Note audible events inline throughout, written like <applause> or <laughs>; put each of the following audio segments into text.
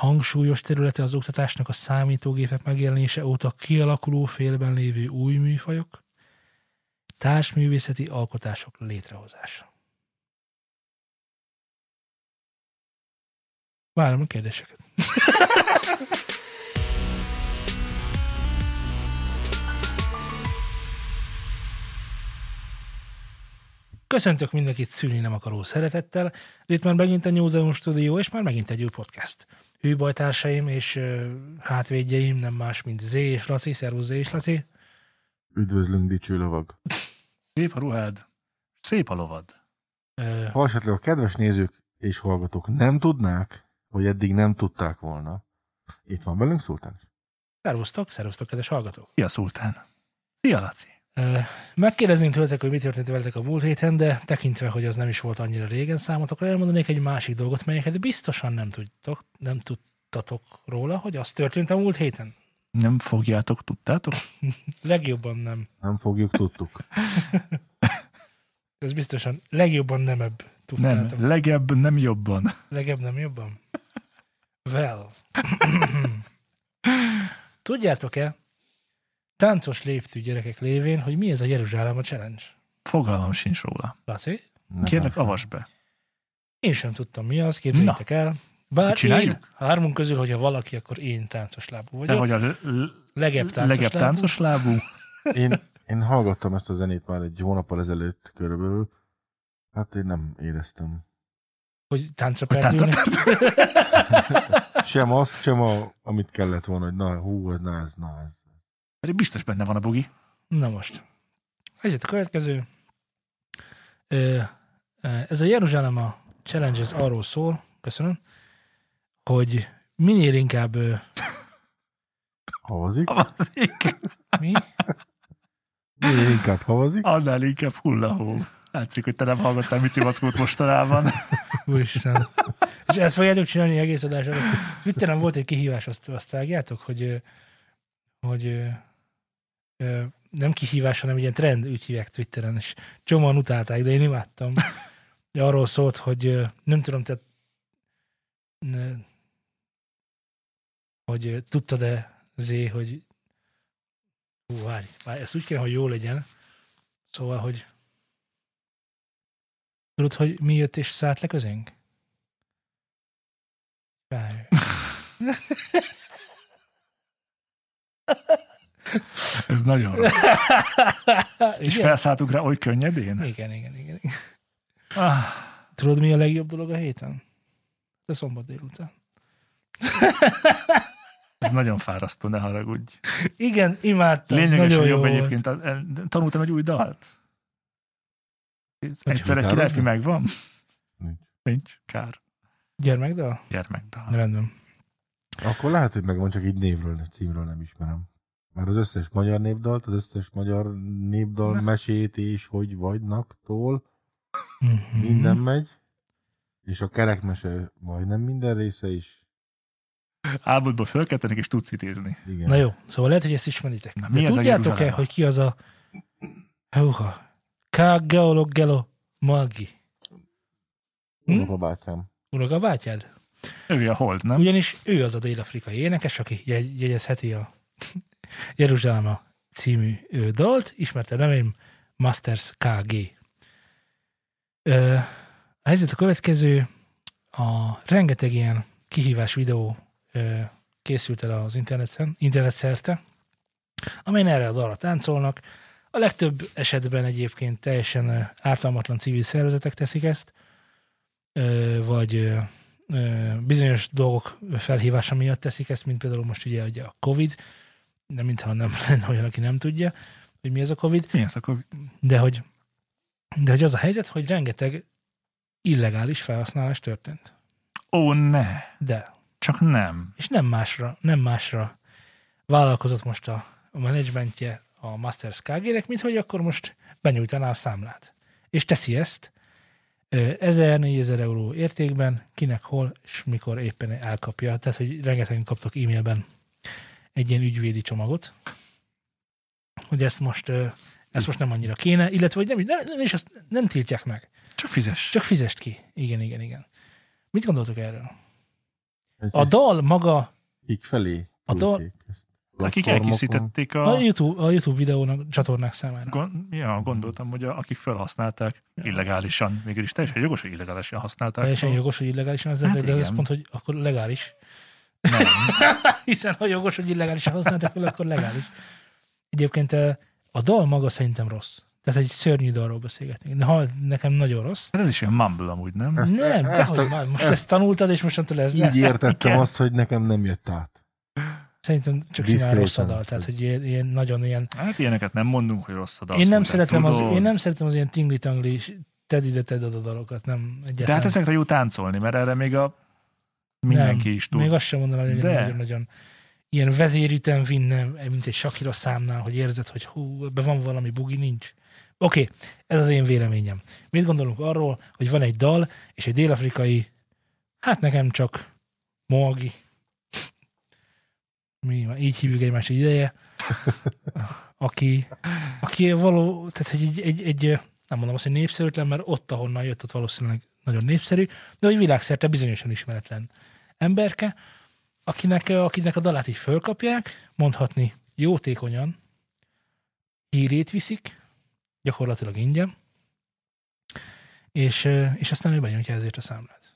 hangsúlyos területe az oktatásnak a számítógépek megjelenése óta kialakuló félben lévő új műfajok, társművészeti alkotások létrehozása. Várom a kérdéseket. <laughs> Köszöntök mindenkit szülni nem akaró szeretettel. Itt már megint a New Studio, és már megint egy új podcast. Hűbajtársaim és hátvédjeim nem más, mint Z és Laci. Szervusz Z és Laci. Üdvözlünk, dicső lovag. Szép a ruhád, szép a lovad. Uh, Ha esetleg a kedves nézők és hallgatók nem tudnák, vagy eddig nem tudták volna, itt van velünk Szultán. is. szervusztok, szervusztok, kedves hallgatók. Szia, Szultán. Szia, Laci. Megkérdezném tőletek, hogy mi történt veletek a múlt héten, de tekintve, hogy az nem is volt annyira régen számotokra, elmondanék egy másik dolgot, melyeket biztosan nem tudtok, nem tudtatok róla, hogy az történt a múlt héten. Nem fogjátok, tudtátok? <laughs> Legjobban nem. Nem fogjuk, tudtuk. Ez biztosan legjobban nem ebb tudtátok. Nem, legebb, nem jobban. Legebb nem jobban? Well. <laughs> Tudjátok-e, táncos léptű gyerekek lévén, hogy mi ez a Jeruzsálem a challenge? Fogalmam sincs róla. Laci? Nem Kérlek, avasd be. Én sem tudtam mi az, képzeljétek el. Bár Csináljuk? én, hármunk közül, hogyha valaki, akkor én táncos lábú De vagyok. hogy a l- l- legebb táncos legebb lábú. táncos lábú? Én, én hallgattam ezt a zenét már egy hónappal ezelőtt körülbelül. Hát én nem éreztem. Hogy táncra perdülni. <laughs> Sem azt, sem a, amit kellett volna, hogy na, hú, ez, na, ez, na, ez. Pedig biztos benne van a bugi. Na most. Ez itt a következő. Ö, Ez a Jeruzsálem a challenge ez arról szól, köszönöm, hogy minél inkább ö, <laughs> Havazik? Avazik. mi? Minél inkább havazik. Annál inkább hullahó. Látszik, hogy te nem hallgattál Mici Mackót mostanában. <laughs> Úristen. És ezt fogjátok csinálni egész adás alatt. Twitteren volt egy kihívás, azt, azt vágjátok, hogy, hogy nem kihívás, hanem egy ilyen trend, úgy hívják Twitteren, és csomóan utálták, de én imádtam. Arról szólt, hogy nem tudom, te ö, hogy tudtad-e Zé, hogy hú, várj, várj, ezt úgy kéne, hogy jó legyen. Szóval, hogy tudod, hogy mi jött és szállt le közénk? Várj. <laughs> <laughs> Ez nagyon rossz. <laughs> És igen? felszálltunk rá oly könnyedén? igen, igen, igen, igen. Ah, Tudod, mi a legjobb dolog a héten? De szombat délután. <laughs> ez nagyon fárasztó, ne haragudj. Igen, imádtam. Lényegesen nagyon jobb jó volt. egyébként. E- Tanultam egy új dalt. Egyszerre gitározni? királyfi megvan? Nincs. Nincs. Kár. Gyermekdal? Gyermekdal. Rendben. Akkor lehet, hogy megvan, csak így névről, címről nem ismerem. Már az összes magyar népdalt, az összes magyar népdal Na. mesét és hogy vagynak-tól Mhm. minden megy. És a kerekmese majdnem minden része is. Álmodból fölkeltenek és tudsz idézni. Igen. Na jó, szóval lehet, hogy ezt ismeritek. Na, De mi a tudjátok-e, hogy ki az a Húha. Kágeologelo Magi. Hm? Hm? bátyám. Unoka bátyád? Ő a hold, nem? Ugyanis ő az a dél-afrikai énekes, aki jegy- jegyezheti a Jeruzsálem című ö, dalt, ismerte nevém Masters KG. A helyzet a következő, a rengeteg ilyen kihívás videó készült el az interneten, internet szerte, amelyen erre a dalra táncolnak. A legtöbb esetben egyébként teljesen ártalmatlan civil szervezetek teszik ezt, vagy bizonyos dolgok felhívása miatt teszik ezt, mint például most ugye, ugye a Covid, de mintha nem lenne olyan, aki nem tudja, hogy mi ez a Covid, Mi ez akkor? de hogy, de hogy az a helyzet, hogy rengeteg illegális felhasználás történt. Ó, ne. De, Csak nem. és nem másra, nem másra vállalkozott most a, a menedzsmentje a Masters KG-nek, mint hogy akkor most benyújtaná a számlát. És teszi ezt 1000-4000 euró értékben, kinek hol és mikor éppen elkapja. Tehát, hogy rengetegen kaptok e-mailben egy ilyen ügyvédi csomagot, hogy ezt most, ezt most nem annyira kéne, illetve hogy nem, nem, nem, és azt nem tiltják meg. Csak fizes. Csak fizest ki. Igen, igen, igen. Mit gondoltok erről? A dal maga, Kik felé? A dal- ezt? Akik elkészítették a a... YouTube, a YouTube videónak, csatornák számára. Gon, ja, gondoltam, hogy a, akik felhasználták illegálisan, mégis teljesen jogos, hogy illegálisan használták. Teljesen jogos, hogy illegálisan az Hát de ez pont, hogy akkor legális. Nem. <laughs> Hiszen ha jogos, hogy illegálisan használtak fel, akkor legális. Egyébként a dal maga szerintem rossz. Tehát egy szörnyű dalról beszélgetünk. Ha nekem nagyon rossz. Hát ez is ilyen mumble amúgy, nem? Ezt- nem, ezt dehogy a-. Most ezt- ezt tanultad, és mostantól ez Így lesz. értettem Igen. azt, hogy nekem nem jött át. Szerintem csak simán rossz a dal. Tehát, hogy ilyen, ilyen nagyon ilyen... Hát ilyeneket nem mondunk, hogy rossz a dal. Én nem, szeretem az, én nem szeretem az ilyen tingli-tangli, tedd ide, tedd oda dalokat. Nem egyáltalán. De hát ezekre jó táncolni, mert erre még a mindenki nem, is tud. Még azt sem mondanám, hogy nagyon-nagyon ilyen vezérütem vinne, mint egy Shakira számnál, hogy érzed, hogy hú, ebben van valami bugi, nincs. Oké, okay, ez az én véleményem. Mit gondolunk arról, hogy van egy dal, és egy dél-afrikai, hát nekem csak Moagi, mi van, így hívjuk egymást egy ideje, <laughs> aki, aki való, tehát hogy egy, egy, egy, nem mondom azt, hogy népszerűtlen, mert ott, ahonnan jött, ott valószínűleg nagyon népszerű, de hogy világszerte bizonyosan ismeretlen emberke, akinek, akinek a dalát így fölkapják, mondhatni jótékonyan, hírét viszik, gyakorlatilag ingyen, és, és aztán ő benyújtja ezért a számlát.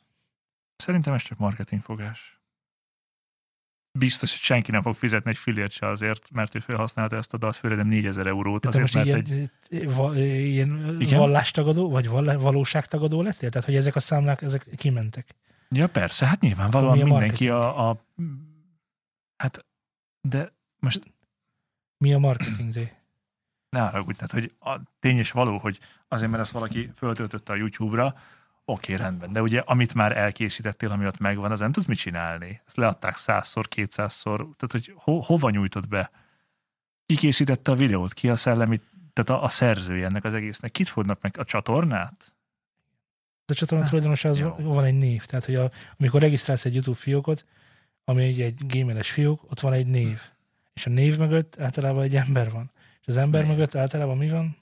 Szerintem ez csak marketingfogás. Biztos, hogy senki nem fog fizetni egy fillért se azért, mert ő felhasználta ezt a dalt, főleg nem 4000 eurót. Te Azért, mert ilyen, egy, egy... va, ilyen Igen? vallástagadó, vagy vallá, valóságtagadó lettél? Tehát, hogy ezek a számlák, ezek kimentek. Ja persze, hát nyilvánvalóan a mindenki a, a, hát, de most Mi a marketing, Zé? ne haragudj, tehát, hogy a tény és való, hogy azért, mert ezt valaki föltöltötte a YouTube-ra, oké, rendben, de ugye amit már elkészítettél, ami ott megvan, az nem tudsz mit csinálni. Ezt leadták százszor, kétszázszor, tehát hogy ho, hova nyújtod be? Ki készítette a videót? Ki a szellemi, tehát a, a szerzője ennek az egésznek? Kit fognak meg? A csatornát? A csatorna Hát, tulajdonosa az jó. van egy név. Tehát, hogy a, amikor regisztrálsz egy YouTube fiókot, ami egy, egy gameres fiók, ott van egy név. És a név mögött általában egy ember van. És az ember Név. mögött általában mi van?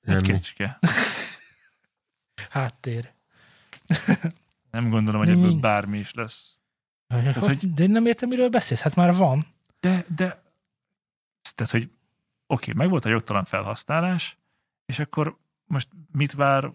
Egy kicske. <laughs> Háttér. <laughs> Nem gondolom, hogy ebből bármi is lesz. Hát, hogy- De én nem értem, miről beszélsz. Hát már van. De, de, tehát, hogy oké, meg volt a jogtalan felhasználás, és akkor most mit vár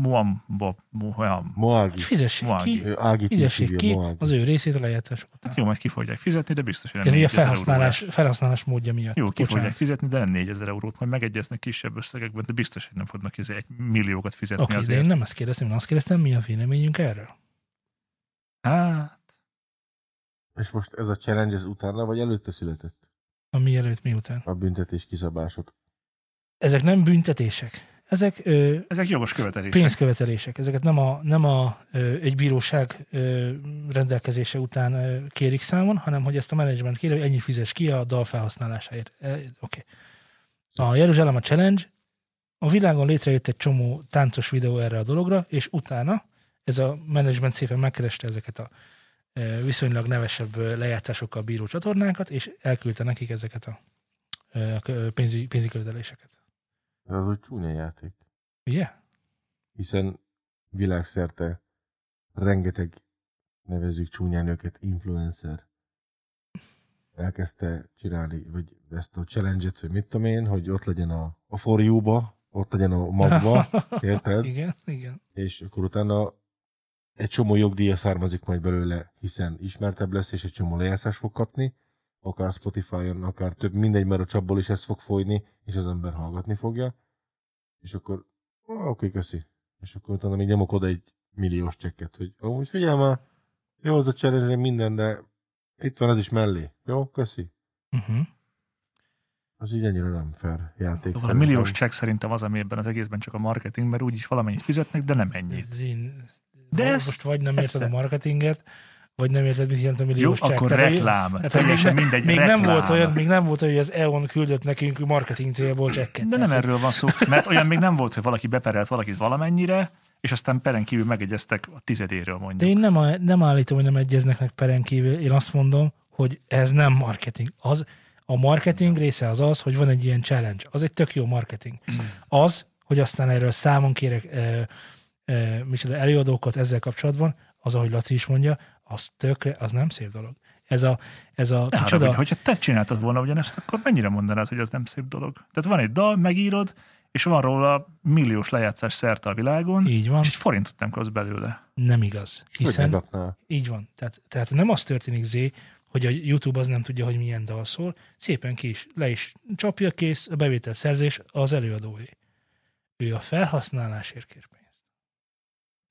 Muamba, Muam? Moagi. Fizessék Moagi. ki. Ő Ágit így Fizessék ki az ő részét a lejátszás után. Hát jó, majd ki fogják fizetni, de biztos, hogy nem Ez a 4000 euró felhasználás, felhasználás módja miatt. Jó, ki Bocsánat. fogják fizetni, de nem 4000 eurót, majd megegyeznek kisebb összegekben, de biztos, hogy nem fognak izé egy milliókat fizetni Oké, okay, de azért. én nem ezt kérdeztem, én azt kérdeztem, mi a véleményünk erről? Hát, És most ez a challenge, ez utána vagy előtte született? A mielőtt, miután. A büntetés kiszabások. Ezek nem büntetések. Ezek ö, ezek jogos követelések. pénzkövetelések. Ezeket nem, a, nem a, ö, egy bíróság ö, rendelkezése után ö, kérik számon, hanem hogy ezt a menedzsment kéri, hogy ennyi fizes ki a dal felhasználásáért. E, Oké. Okay. A Jeruzsálem a Challenge, a világon létrejött egy csomó táncos videó erre a dologra, és utána ez a menedzsment szépen megkereste ezeket a ö, viszonylag nevesebb lejátszásokkal bíró csatornákat, és elküldte nekik ezeket a pénzi, pénzi követeléseket. Ez az úgy csúnya játék. Ugye? Hiszen világszerte rengeteg nevezzük csúnyán őket influencer elkezdte csinálni, vagy ezt a challenge-et, hogy mit tudom én, hogy ott legyen a, a for you-ba, ott legyen a magba, <laughs> érted? Igen, igen. És akkor utána egy csomó jogdíja származik majd belőle, hiszen ismertebb lesz, és egy csomó lejátszást fog kapni, akár Spotify-on, akár több, mindegy, mert a csapból is ez fog folyni, és az ember hallgatni fogja, és akkor, oké, köszi. És akkor utána még nyomok oda egy milliós csekket, hogy amúgy figyelj már, jó az a challenge minden, de itt van ez is mellé. Jó, köszi. Uh-huh. Az így ennyire nem fair játék. Szóval a milliós csekk szerintem az, ami ebben az egészben csak a marketing, mert úgyis valamennyit fizetnek, de nem ennyit. Ez én, De ez- most vagy nem érted persze. a marketinget, vagy nem érted, mit jelent a Jó, milliós csekk. akkor Tehát, reklám. tehát, Teljesen még, mindegy, még reklám. nem volt olyan, még nem volt olyan, hogy az EON küldött nekünk marketing célból csekket. De nem Tehát, erről van szó, mert olyan még nem volt, hogy valaki beperelt valakit valamennyire, és aztán peren kívül megegyeztek a tizedéről De mondjuk. én nem, nem állítom, hogy nem egyeznek meg peren kívül. Én azt mondom, hogy ez nem marketing. Az, a marketing része az az, hogy van egy ilyen challenge. Az egy tök jó marketing. Az, hogy aztán erről számon kérek e, e, micsoda előadókat ezzel kapcsolatban, az, ahogy Laci is mondja, az tökre, az nem szép dolog. Ez a, ez a Ne kicsoda, haragudj, hogyha te csináltad volna ugyanezt, akkor mennyire mondanád, hogy az nem szép dolog? Tehát van egy dal, megírod, és van róla milliós lejátszás szerte a világon, így van, és egy forintot nem kapsz belőle. nem igaz. Hiszen? Így van. Tehát, tehát nem az történik zé, hogy a YouTube az nem tudja, hogy milyen dal szól, szépen ki is, le is csapja kész, a bevételszerzés az előadóé. Ő a felhasználásért kér pénzt.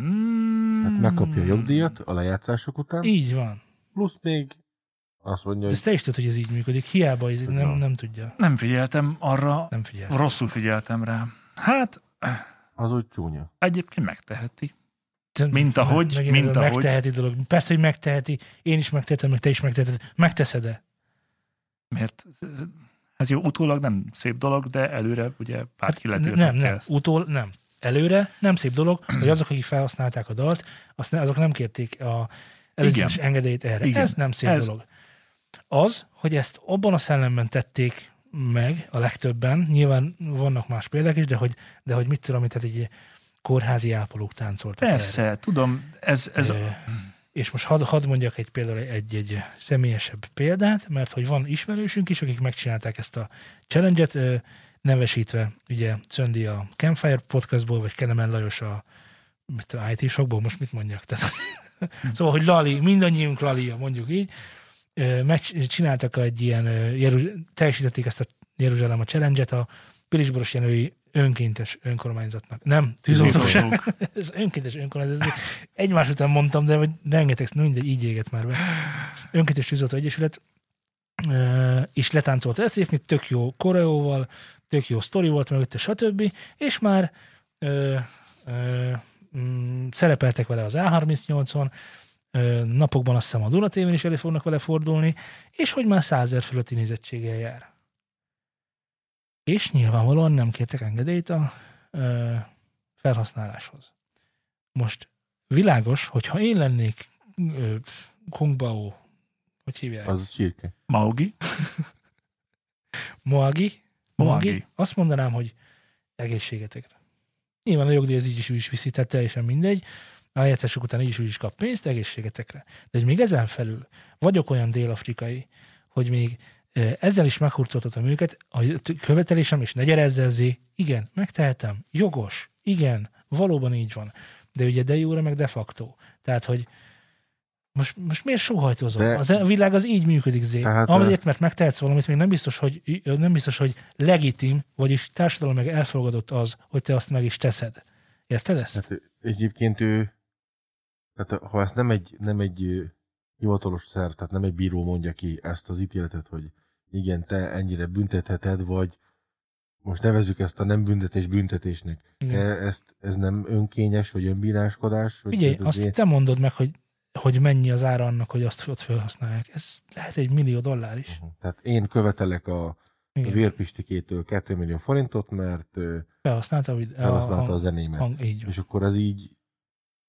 Mm. Hát megkapja a jogdíjat a lejátszások után, Így van. plusz még azt mondja, hogy ezt te is tudod, hogy ez így működik. Hiába ez nem, nem tudja. Nem figyeltem arra, Nem figyel. rosszul figyeltem rá. Hát, az úgy csúnya. egyébként megteheti. Te- Mint ahogy- megint mint ahogy. Megteheti dolog. Persze, hogy megteheti. Én is megtehetem, meg te is megteheted. Megteszed-e? Mert ez jó, utólag nem szép dolog, de előre ugye pár Hát, írni nem, nem. ezt. Utól, nem. Előre nem szép dolog, hogy azok, akik felhasználták a dalt, azt ne, azok nem kérték a előzetes engedélyt erre. Igen. Ez nem szép Ez- dolog. Az, hogy ezt abban a szellemben tették meg a legtöbben, nyilván vannak más példák is, de hogy, de hogy mit tudom, tehát egy kórházi ápolók táncoltak Persze, tudom, ez, ez Ö, és most hadd had mondjak egy például egy, egy személyesebb példát, mert hogy van ismerősünk is, akik megcsinálták ezt a challenge-et, nevesítve ugye Czöndi a Campfire podcastból, vagy Kenemen Lajos a mit, a IT sokból, most mit mondjak? Tehát, <laughs> szóval, hogy Lali, mindannyiunk Lalia, mondjuk így, megcsináltak egy ilyen, teljesítették ezt a Jeruzsálem a challenge-et a Pilisboros Jenői önkéntes önkormányzatnak. Nem, tűzoltóság <laughs> ez önkéntes önkormányzat, ez egymás után mondtam, de rengeteg, na mindegy, így éget már be. Önkéntes tűzoltó egyesület, és letáncolta ezt, egyébként tök jó koreóval, tök jó sztori volt mögötte, stb. És már ö, ö, mm, szerepeltek vele az A38-on, ö, napokban azt hiszem a Duna TV-n is elő fognak vele fordulni, és hogy már százer fölötti nézettséggel jár. És nyilvánvalóan nem kértek engedélyt a ö, felhasználáshoz. Most világos, hogyha én lennék ö, Kung Bao, hogy hívják? Az a csirke. Maugi. <laughs> Moagi, Moagi. azt mondanám, hogy egészségetekre. Nyilván a jogdíj az így is úgy is viszi, tehát teljesen mindegy. A játszások után így is úgy is kap pénzt, egészségetekre. De hogy még ezen felül vagyok olyan dél-afrikai, hogy még ezzel is meghurcoltatom őket, a követelésem, és ne gyere igen, megtehetem, jogos, igen, valóban így van. De ugye de jóra, meg de facto. Tehát, hogy most, most miért sóhajtozol? De- Az a világ az így működik, Zé. Tehát, Azért, mert megtehetsz valamit, még nem biztos, hogy, nem biztos, hogy legitim, vagyis társadalom meg elfogadott az, hogy te azt meg is teszed. Érted ezt? Hát egyébként ő, tehát ha ezt nem egy, nem egy hivatalos szerv, tehát nem egy bíró mondja ki ezt az ítéletet, hogy igen, te ennyire büntetheted, vagy most nevezzük ezt a nem büntetés büntetésnek. Igen. E, ezt, ez nem önkényes, vagy önbíráskodás? Vagy Figyelj, azt ilyen- te mondod meg, hogy, hogy mennyi az ára annak, hogy azt ott felhasználják. Ez lehet egy millió dollár is. Uh-huh. Tehát én követelek a vérpistikétől 2 millió forintot, mert Felhasználta a, vid- a, felhasználta hang, a zenémet. hang, így. És akkor ez így,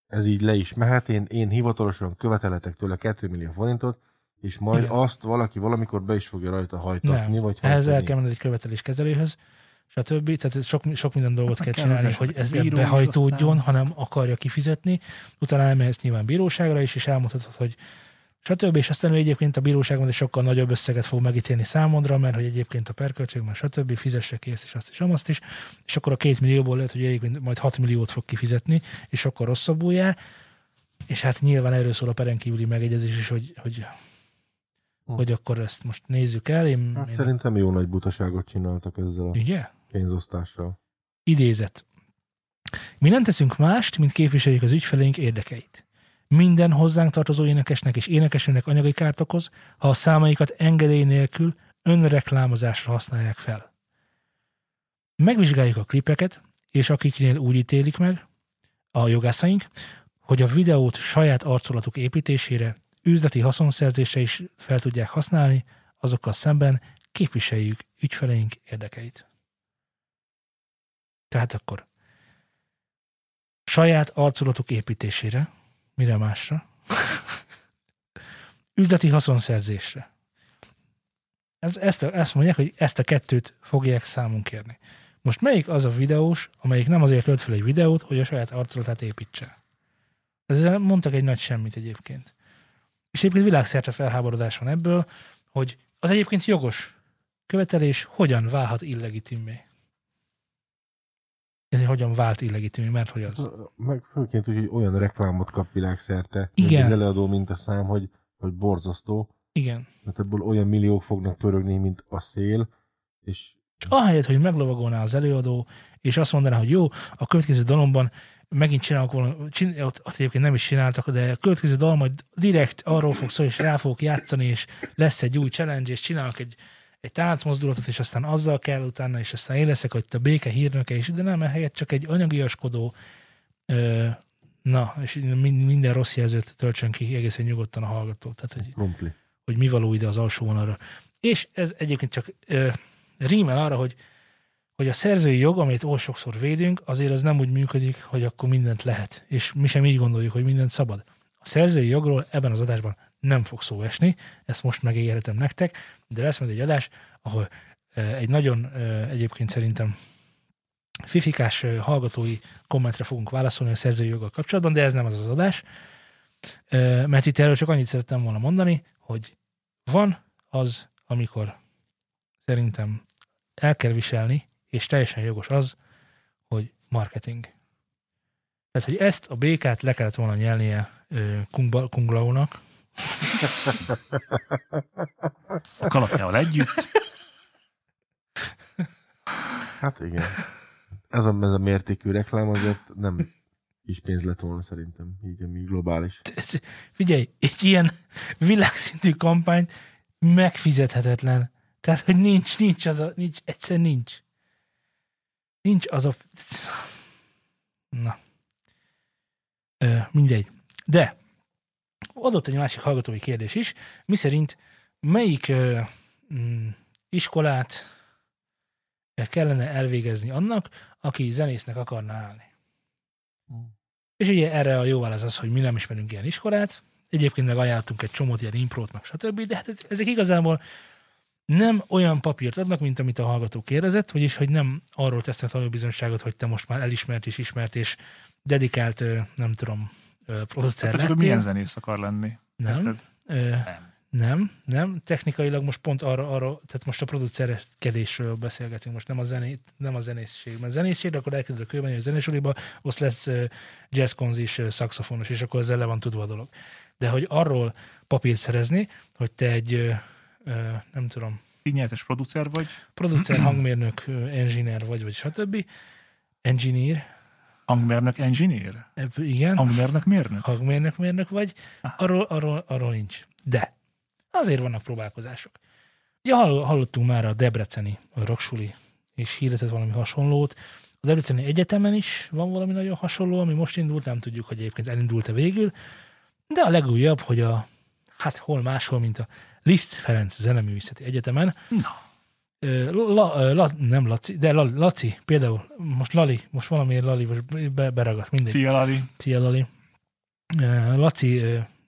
ez így le is mehet. Én, én hivatalosan követeletek tőle 2 millió forintot, és majd Igen. azt valaki valamikor be is fogja rajta hajtatni, Nem. vagy Ehhez el hajtani. kell menni egy követelés kezelőhöz, stb. Tehát sok, sok minden dolgot Hát kell csinálni, az hogy ez bíró is behajtódjon, aztán. hanem akarja kifizetni. Utána elmehetsz nyilván bíróságra is, és elmondhatod, hogy stb. És aztán ő egyébként a bíróság majd egy sokkal nagyobb összeget fog megítélni számodra, mert hogy egyébként a perköltség, mert stb. fizesse ki ezt és azt és amazt is, és akkor a két millióból lehet, hogy egyébként majd 6 milliót fog kifizetni, és sokkal rosszabbul jár. És hát nyilván erről szól a peren kívüli megegyezés is, hogy, hogy, Hm. hogy akkor ezt most nézzük el. Én, Hát én, szerintem jó nagy butaságot csináltak ezzel a ugye? Pénzosztással. Idézet. Mi nem teszünk mást, mint képviseljük az ügyfeleink érdekeit. Minden hozzánk tartozó énekesnek és énekesnőnek anyagi kárt okoz, ha a számaikat engedély nélkül önreklámozásra használják fel. Megvizsgáljuk a klipeket, és akiknél úgy ítélik meg a jogászaink, hogy a videót saját arcolatuk építésére, üzleti haszonszerzésre is fel tudják használni, azokkal szemben képviseljük ügyfeleink érdekeit. Tehát akkor saját arculatok építésére, mire másra? <laughs> Üzleti haszonszerzésre. Ez, ezt, ezt mondják, hogy ezt a kettőt fogják számon kérni. Most melyik az a videós, amelyik nem azért tölt fel egy videót, hogy a saját arculatát építse? Ezzel mondtak egy nagy semmit egyébként. és egyébként világszerte felháborodás van ebből, hogy az egyébként jogos követelés hogyan válhat illegitimé. Ez hogyan vált illegitimé, mert hogy az. Meg főként úgy, hogy olyan reklámot kap világszerte, Igen. mint az előadó mintaszám, hogy, hogy borzasztó, Igen. mert ebből olyan milliók fognak pörögni, mint a szél, és És ahelyett, hogy meglovagolná az előadó, és azt mondaná, hogy jó, a következő dalomban megint csinálok volna, csin, ott, ott egyébként nem is csináltak, de a következő dal majd direkt arról fog szólni, és rá fogok játszani, és lesz egy új challenge, és csinálok egy, egy táncmozdulatot, és aztán azzal kell utána, és aztán én leszek, hogy a béke hírnöke, és de nem, ehelyett csak egy anyagiaskodó, ö, na, és min- minden rossz jelzőt töltsön ki egészen nyugodtan a hallgató. Tehát, hogy krumpli. hogy mi való ide az alsó vonalra. És ez egyébként csak ö, rímel arra, hogy, hogy a szerzői jog, amit oly sokszor védünk, azért az nem úgy működik, hogy akkor mindent lehet. És mi sem így gondoljuk, hogy mindent szabad. A szerzői jogról ebben az adásban nem fog szó esni, ezt most megígérhetem nektek, de lesz majd egy adás, ahol egy nagyon egyébként szerintem fifikás hallgatói kommentre fogunk válaszolni a szerzői joggal kapcsolatban, de ez nem az az adás, mert itt erről csak annyit szerettem volna mondani, hogy van az, amikor szerintem el kell viselni, és teljesen jogos az, hogy marketing. Tehát, hogy ezt a békát le kellett volna nyelnie Kung, Kung A kalapjával együtt. Hát igen. Ez a, ez a mértékű reklám azért nem kis pénz lett volna szerintem, így ami globális. figyelj, egy ilyen világszintű kampányt megfizethetetlen. Tehát, hogy nincs, nincs az a, nincs, egyszer nincs. Nincs az a... Na. Ö, mindegy. De adott egy másik hallgatói kérdés is, mi szerint melyik ö, mm, iskolát kellene elvégezni annak, aki zenésznek akarna állni. És ugye erre a jó válasz az, hogy mi nem ismerünk ilyen iskolát, egyébként meg ajánlottunk egy csomót ilyen imprót, meg stb., de hát ez- ezek igazából nem olyan papírt adnak, mint amit a hallgató kérdezett, vagyis, hogy nem arról tesznek tanulbizonyságot, hogy te most már elismert és ismert és dedikált, nem tudom, producer hogy lettél. milyen zenész akar lenni. Nem. Ö, Nem. nem, nem. Technikailag most pont arra, arra tehát most a producerkedésről beszélgetünk, most nem a, zenét, nem a zenészség. Mert zenészség, akkor elkezdődök kőbenni a zenésuliba, ott lesz jazzkonzis, szaxofonos, és akkor ezzel le van tudva a dolog. De hogy arról papírt szerezni, hogy te egy, nem tudom, Színjeltes producer vagy, producer, hangmérnök, engineer vagy, vagy stb. Engineer, hangmérnök engineer, igen. hangmérnök mérnök. hangmérnök mérnök vagy, arról, arról, arról nincs. De azért vannak próbálkozások. Ugye hall, hallottunk már a Debreceni a Roksuli, és hirdetett valami hasonlót. A Debreceni Egyetemen is van valami nagyon hasonló, ami most indult, nem tudjuk, hogy egyébként elindult-e végül. De a legújabb, hogy a, hát hol máshol, mint a Liszt Ferenc Zeneművészeti Egyetemen, Na, La, la, nem Laci, de La, Laci, például, most Lali, most valamiért Lali, most be, beragadt, mindegy. szia Lali. Szia, Lali. Laci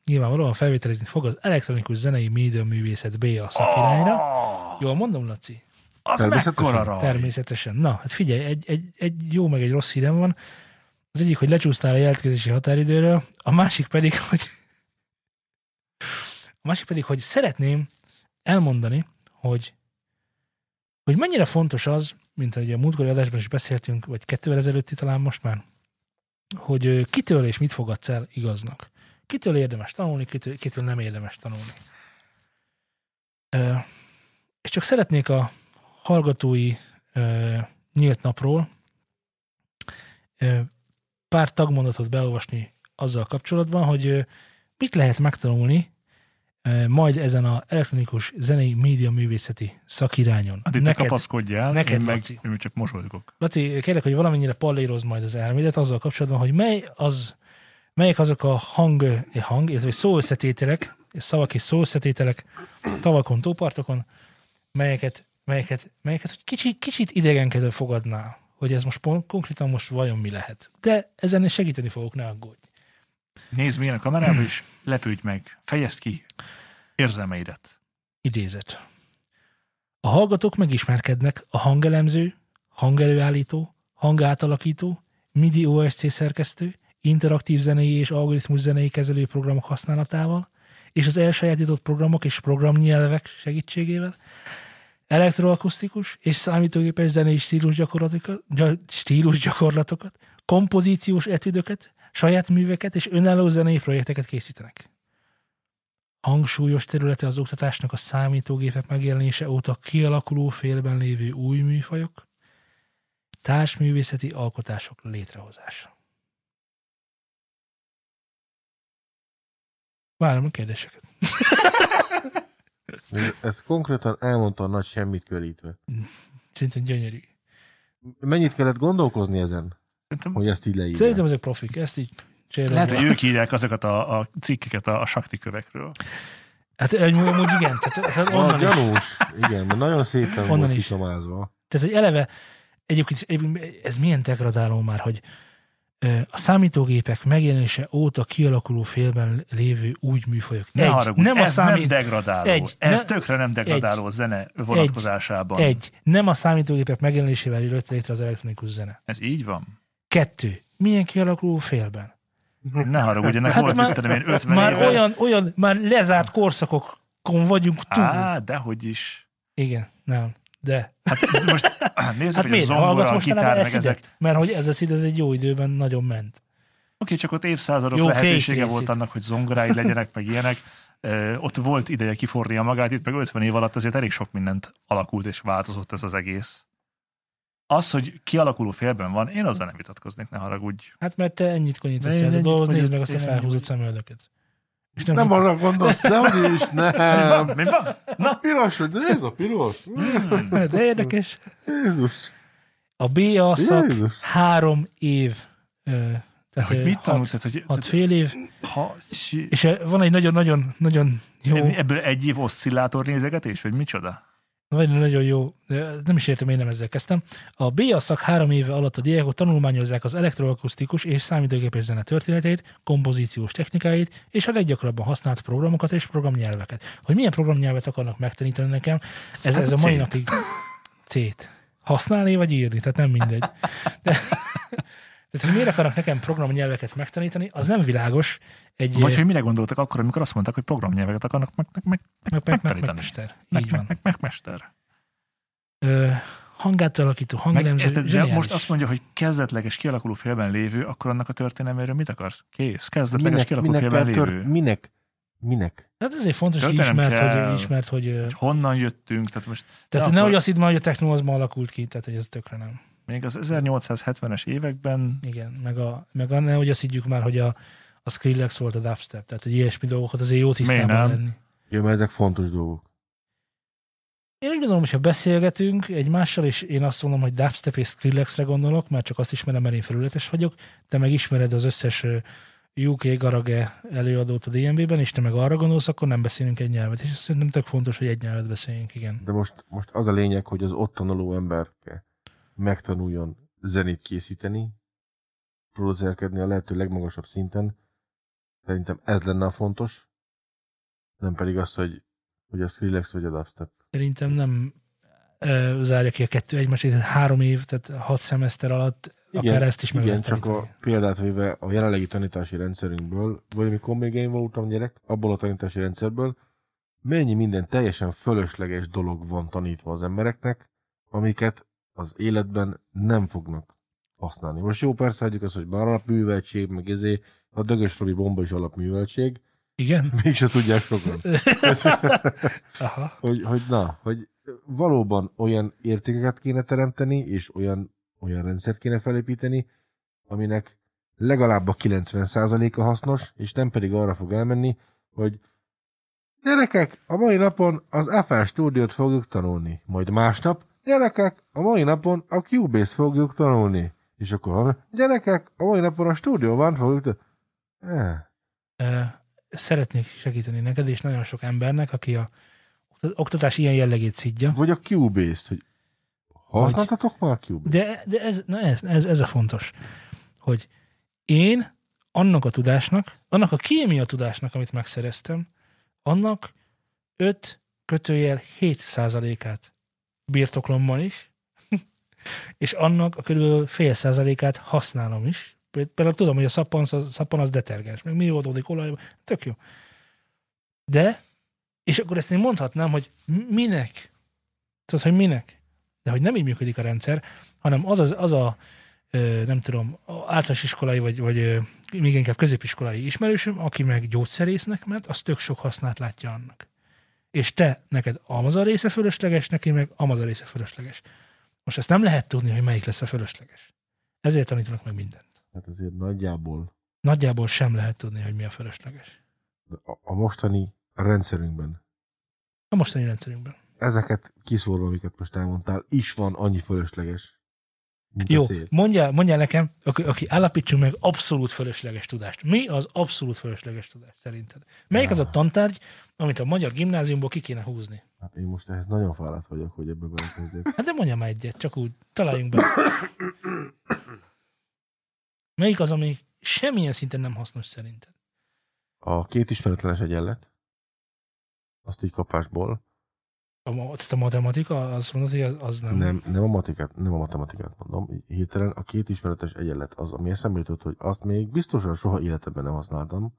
nyilvánvalóan felvételizni fog az elektronikus zenei média művészet B a szakirányra. Oh, Jól mondom, Laci? az Természetesen. raj. Természetesen. Na, hát figyelj, egy, egy, egy jó meg egy rossz hírem van. Az egyik, hogy lecsúsztál a jelentkezési határidőről, a másik pedig, <laughs> hogy a másik pedig, hogy szeretném elmondani, hogy hogy mennyire fontos az, mint ahogy a múltkori adásban is beszéltünk, vagy kettővel ezelőtti talán most már, hogy kitől és mit fogadsz el igaznak. Kitől érdemes tanulni, kitől, kitől nem érdemes tanulni. Ö, és csak szeretnék a hallgatói ö, nyílt napról ö, pár tagmondatot beolvasni azzal kapcsolatban, hogy ö, mit lehet megtanulni majd ezen a elektronikus zenei média művészeti szakirányon. Hát itt te kapaszkodjál, neked, én meg Laci. én csak mosolygok. Laci, kérlek, hogy valamennyire pallérozd majd az elmédet azzal kapcsolatban, hogy mely az, melyek azok a hang, hang illetve szóösszetételek, szavak és szóösszetételek tavakon, tópartokon, melyeket, melyeket, melyeket hogy kicsit, kicsit idegenkedő fogadnál, hogy ez most pont, konkrétan most vajon mi lehet. De ezen segíteni fogok, ne aggódj. Nézd milyen a kamerába, és lepődj meg. Fejezd ki érzelmeidet. Idézet. A hallgatók megismerkednek a hangelemző, hangelőállító, hangátalakító, MIDI OSC szerkesztő, interaktív zenei és algoritmus zenei kezelő programok használatával, és az elsajátított programok és programnyelvek segítségével, elektroakusztikus és számítógépes zenei stílusgyakorlatokat, gya- stílusgyakorlatokat, kompozíciós etüdöket, saját műveket és önálló zenei projekteket készítenek. Hangsúlyos területe az oktatásnak a számítógépek megjelenése óta kialakuló félben lévő új műfajok, társművészeti alkotások létrehozása. Várom a kérdéseket. <laughs> Ez konkrétan elmondta a nagy semmit körítve. Szintén gyönyörű. Mennyit kellett gondolkozni ezen, Szerintem hogy ezt így leírják? Szerintem ezek profik, ezt így cserélve. lehet, hogy ők írják azokat a, a cikkeket a, a sakti kövekről. Hát amúgy igen, tehát, tehát A onnan is. gyanús, igen, mert nagyon szépen Onnan volt is. kisomázva. Tehát, hogy eleve, egyébként egyébként ez milyen degradáló már, hogy a számítógépek megjelenése óta kialakuló félben lévő új műfajok. Ne egy, haragudj, nem a ez számít, nem degradáló. egy, ez ne- tökre nem degradáló a zene vonatkozásában. egy, nem a számítógépek megjelenésével jött létre az elektronikus zene. Ez így van? Kettő, milyen kialakuló félben? Ne haragudj, ennek Hát már- én, 50 Már éve. olyan, olyan, már lezárt korszakokon vagyunk túl. Á, dehogy is. Igen, nem. De. Hát most <clears throat> nézzük, Hát hogy a miért? Hallgatsz zongora, a gitár, meg ezek. Mert hogy ez a szid, ez egy jó időben nagyon ment. Oké, csak ott évszázadok Jó, lehetősége volt annak, hogy zongorái legyenek, meg ilyenek. Ö, ott volt ideje kifornia magát, itt meg 50 év alatt azért elég sok mindent alakult és változott ez az egész. Az, hogy kialakuló félben van, én azzal nem vitatkoznék, ne haragudj. Hát mert te ennyit konyítasz ez a dolgot, nézd meg azt a felhúzott szemöldöket. És nem, Nem nem arra gondolt, <laughs> de hogy is, nem. Mi van? Na, piros, hogy nézd a piros. de érdekes. Jézus, A BA szak Jézus. három év. Tehát Hogy mit hat, tanult? Tehát, hogy, hat fél év, ha, si, és van egy nagyon-nagyon nagyon jó, ebből egy év oszcillátor nézegetés, vagy micsoda? Vagy nagyon jó, nem is értem, én nem ezzel kezdtem. A BA szak három éve alatt a diákok tanulmányozzák az elektroakusztikus és számítógépes zene történetét, kompozíciós technikáit és a leggyakrabban használt programokat és programnyelveket. Hogy milyen programnyelvet akarnak megtanítani nekem, ez, Hát ez a a mai napig C-t. Használni vagy írni, tehát nem mindegy. <laughs> De, tehát, hogy miért akarnak nekem programnyelveket megtanítani, az nem világos. Egy, Vagy hogy mire gondoltak akkor, amikor azt mondták, hogy programnyelveket akarnak meg, meg, meg, meg, meg, meg, meg, megtanítani. mester. meg, Így meg, van. meg, meg, mester. Ö, hangátalakító, Meg, hangnemző, érted, de most azt mondja, hogy kezdetleges kialakuló félben lévő, akkor annak a történelméről mit akarsz? Kész. Kezdetleges Minek, kialakuló minek, félben lévő. tört, minek, minek? Hát ezért fontos, hogy ismert, kell. hogy, ismert, hogy, Hogy honnan jöttünk, tehát most tehát nehogy akkor- azt hidd már, hogy a techno az ma alakult ki, tehát hogy ez tökre nem. Még az 1870-es években Igen, meg, a, meg a, nehogy azt higgyük már, hogy a, a Skrillex volt a dubstep, tehát hogy ilyesmi dolgokat azért jó tisztában nem? lenni. Jó, mert ezek fontos dolgok. Én úgy gondolom, hogy ha beszélgetünk egymással, és én azt mondom, hogy dubstep és Skrillexre gondolok, mert csak azt ismerem, mert én felületes vagyok, te meg ismered az összes UK Garage előadót a DMB-ben, és te meg arra gondolsz, akkor nem beszélünk egy nyelvet. És szerintem tök fontos, hogy egy nyelvet beszéljünk, igen. De most, most az a lényeg, hogy az ott tanuló ember megtanuljon zenét készíteni, producerkedni a lehető legmagasabb szinten. Szerintem ez lenne a fontos. Nem pedig az, hogy, hogy a Skrillex vagy a dubstep. Szerintem nem ö, zárja ki a kettő egymást, tehát három év, tehát hat szemeszter alatt Igen, akár ezt is meg Igen, csak a tanítani. példát véve a jelenlegi tanítási rendszerünkből, vagy amikor még én voltam gyerek, abból a tanítási rendszerből, mennyi minden teljesen fölösleges dolog van tanítva az embereknek, amiket az életben nem fognak használni. Most jó, persze hagyjuk azt, hogy bár alapműveltség, meg ezé, a Dögös Robi bomba is alapműveltség, Igen? <laughs> mégse tudják sokan. <laughs> Aha. hogy, hogy na, hogy valóban olyan értékeket kéne teremteni, és olyan, olyan rendszert kéne felépíteni, aminek legalább a 90%-a hasznos, és nem pedig arra fog elmenni, hogy gyerekek, a mai napon az FL Studiót fogjuk tanulni, majd másnap, gyerekek, a mai napon a Cubase fogjuk tanulni, és akkor gyerekek, a mai napon a One fogjuk tanulni. Eh, Szeretnék segíteni neked, és nagyon sok embernek, aki a oktatás ilyen jellegét szidja. vagy a Cubase-t, hogy használtatok már Cubase-t? De, de ez, na ez, ez, ez a fontos, hogy én annak a tudásnak, annak a kémia tudásnak, amit megszereztem, annak 5 kötőjel 7 százalékát birtoklom ma is, <laughs> és annak a körülbelül fél százalékát használom is. Például tudom, hogy a szappan az, szappan az detergens, meg mi oldódik olajba, tök jó. De, és akkor ezt én mondhatnám, hogy minek? Tudod, hogy minek? De hogy nem így működik a rendszer, hanem az, az, az a, nem tudom, a általános iskolai, vagy, vagy még inkább középiskolai ismerősöm, aki meg gyógyszerésznek ment, az tök sok hasznát látja annak. És te, neked Amazon része fölösleges, neki meg Amazon része fölösleges. Most ezt nem lehet tudni, hogy melyik lesz a fölösleges. Ezért tanítanak meg mindent. Hát azért nagyjából Nagyjából sem lehet tudni, hogy mi a fölösleges. a, a mostani rendszerünkben A mostani rendszerünkben. ezeket kiszórva, amiket most elmondtál, is van annyi fölösleges. Jó, mondjál, mondjál nekem, aki, aki állapítsunk meg abszolút fölösleges tudást. Mi az abszolút fölösleges tudás szerinted? Melyik az a tantárgy, amit a magyar gimnáziumból ki kéne húzni? Hát én most ehhez nagyon fáradt vagyok, hogy ebbe belekezdjek. Hát de mondjam már egyet, csak úgy találjunk be. Melyik az, ami semmilyen szinten nem hasznos szerinted? A két ismeretlenes egyenlet, azt így kapásból, A, tehát a matematika, az mondod, hogy az, az nem. nem, nem, a matikát, nem a matematikát mondom, hirtelen a két ismeretes egyenlet az, ami eszembe jutott, hogy azt még biztosan soha életemben nem használtam.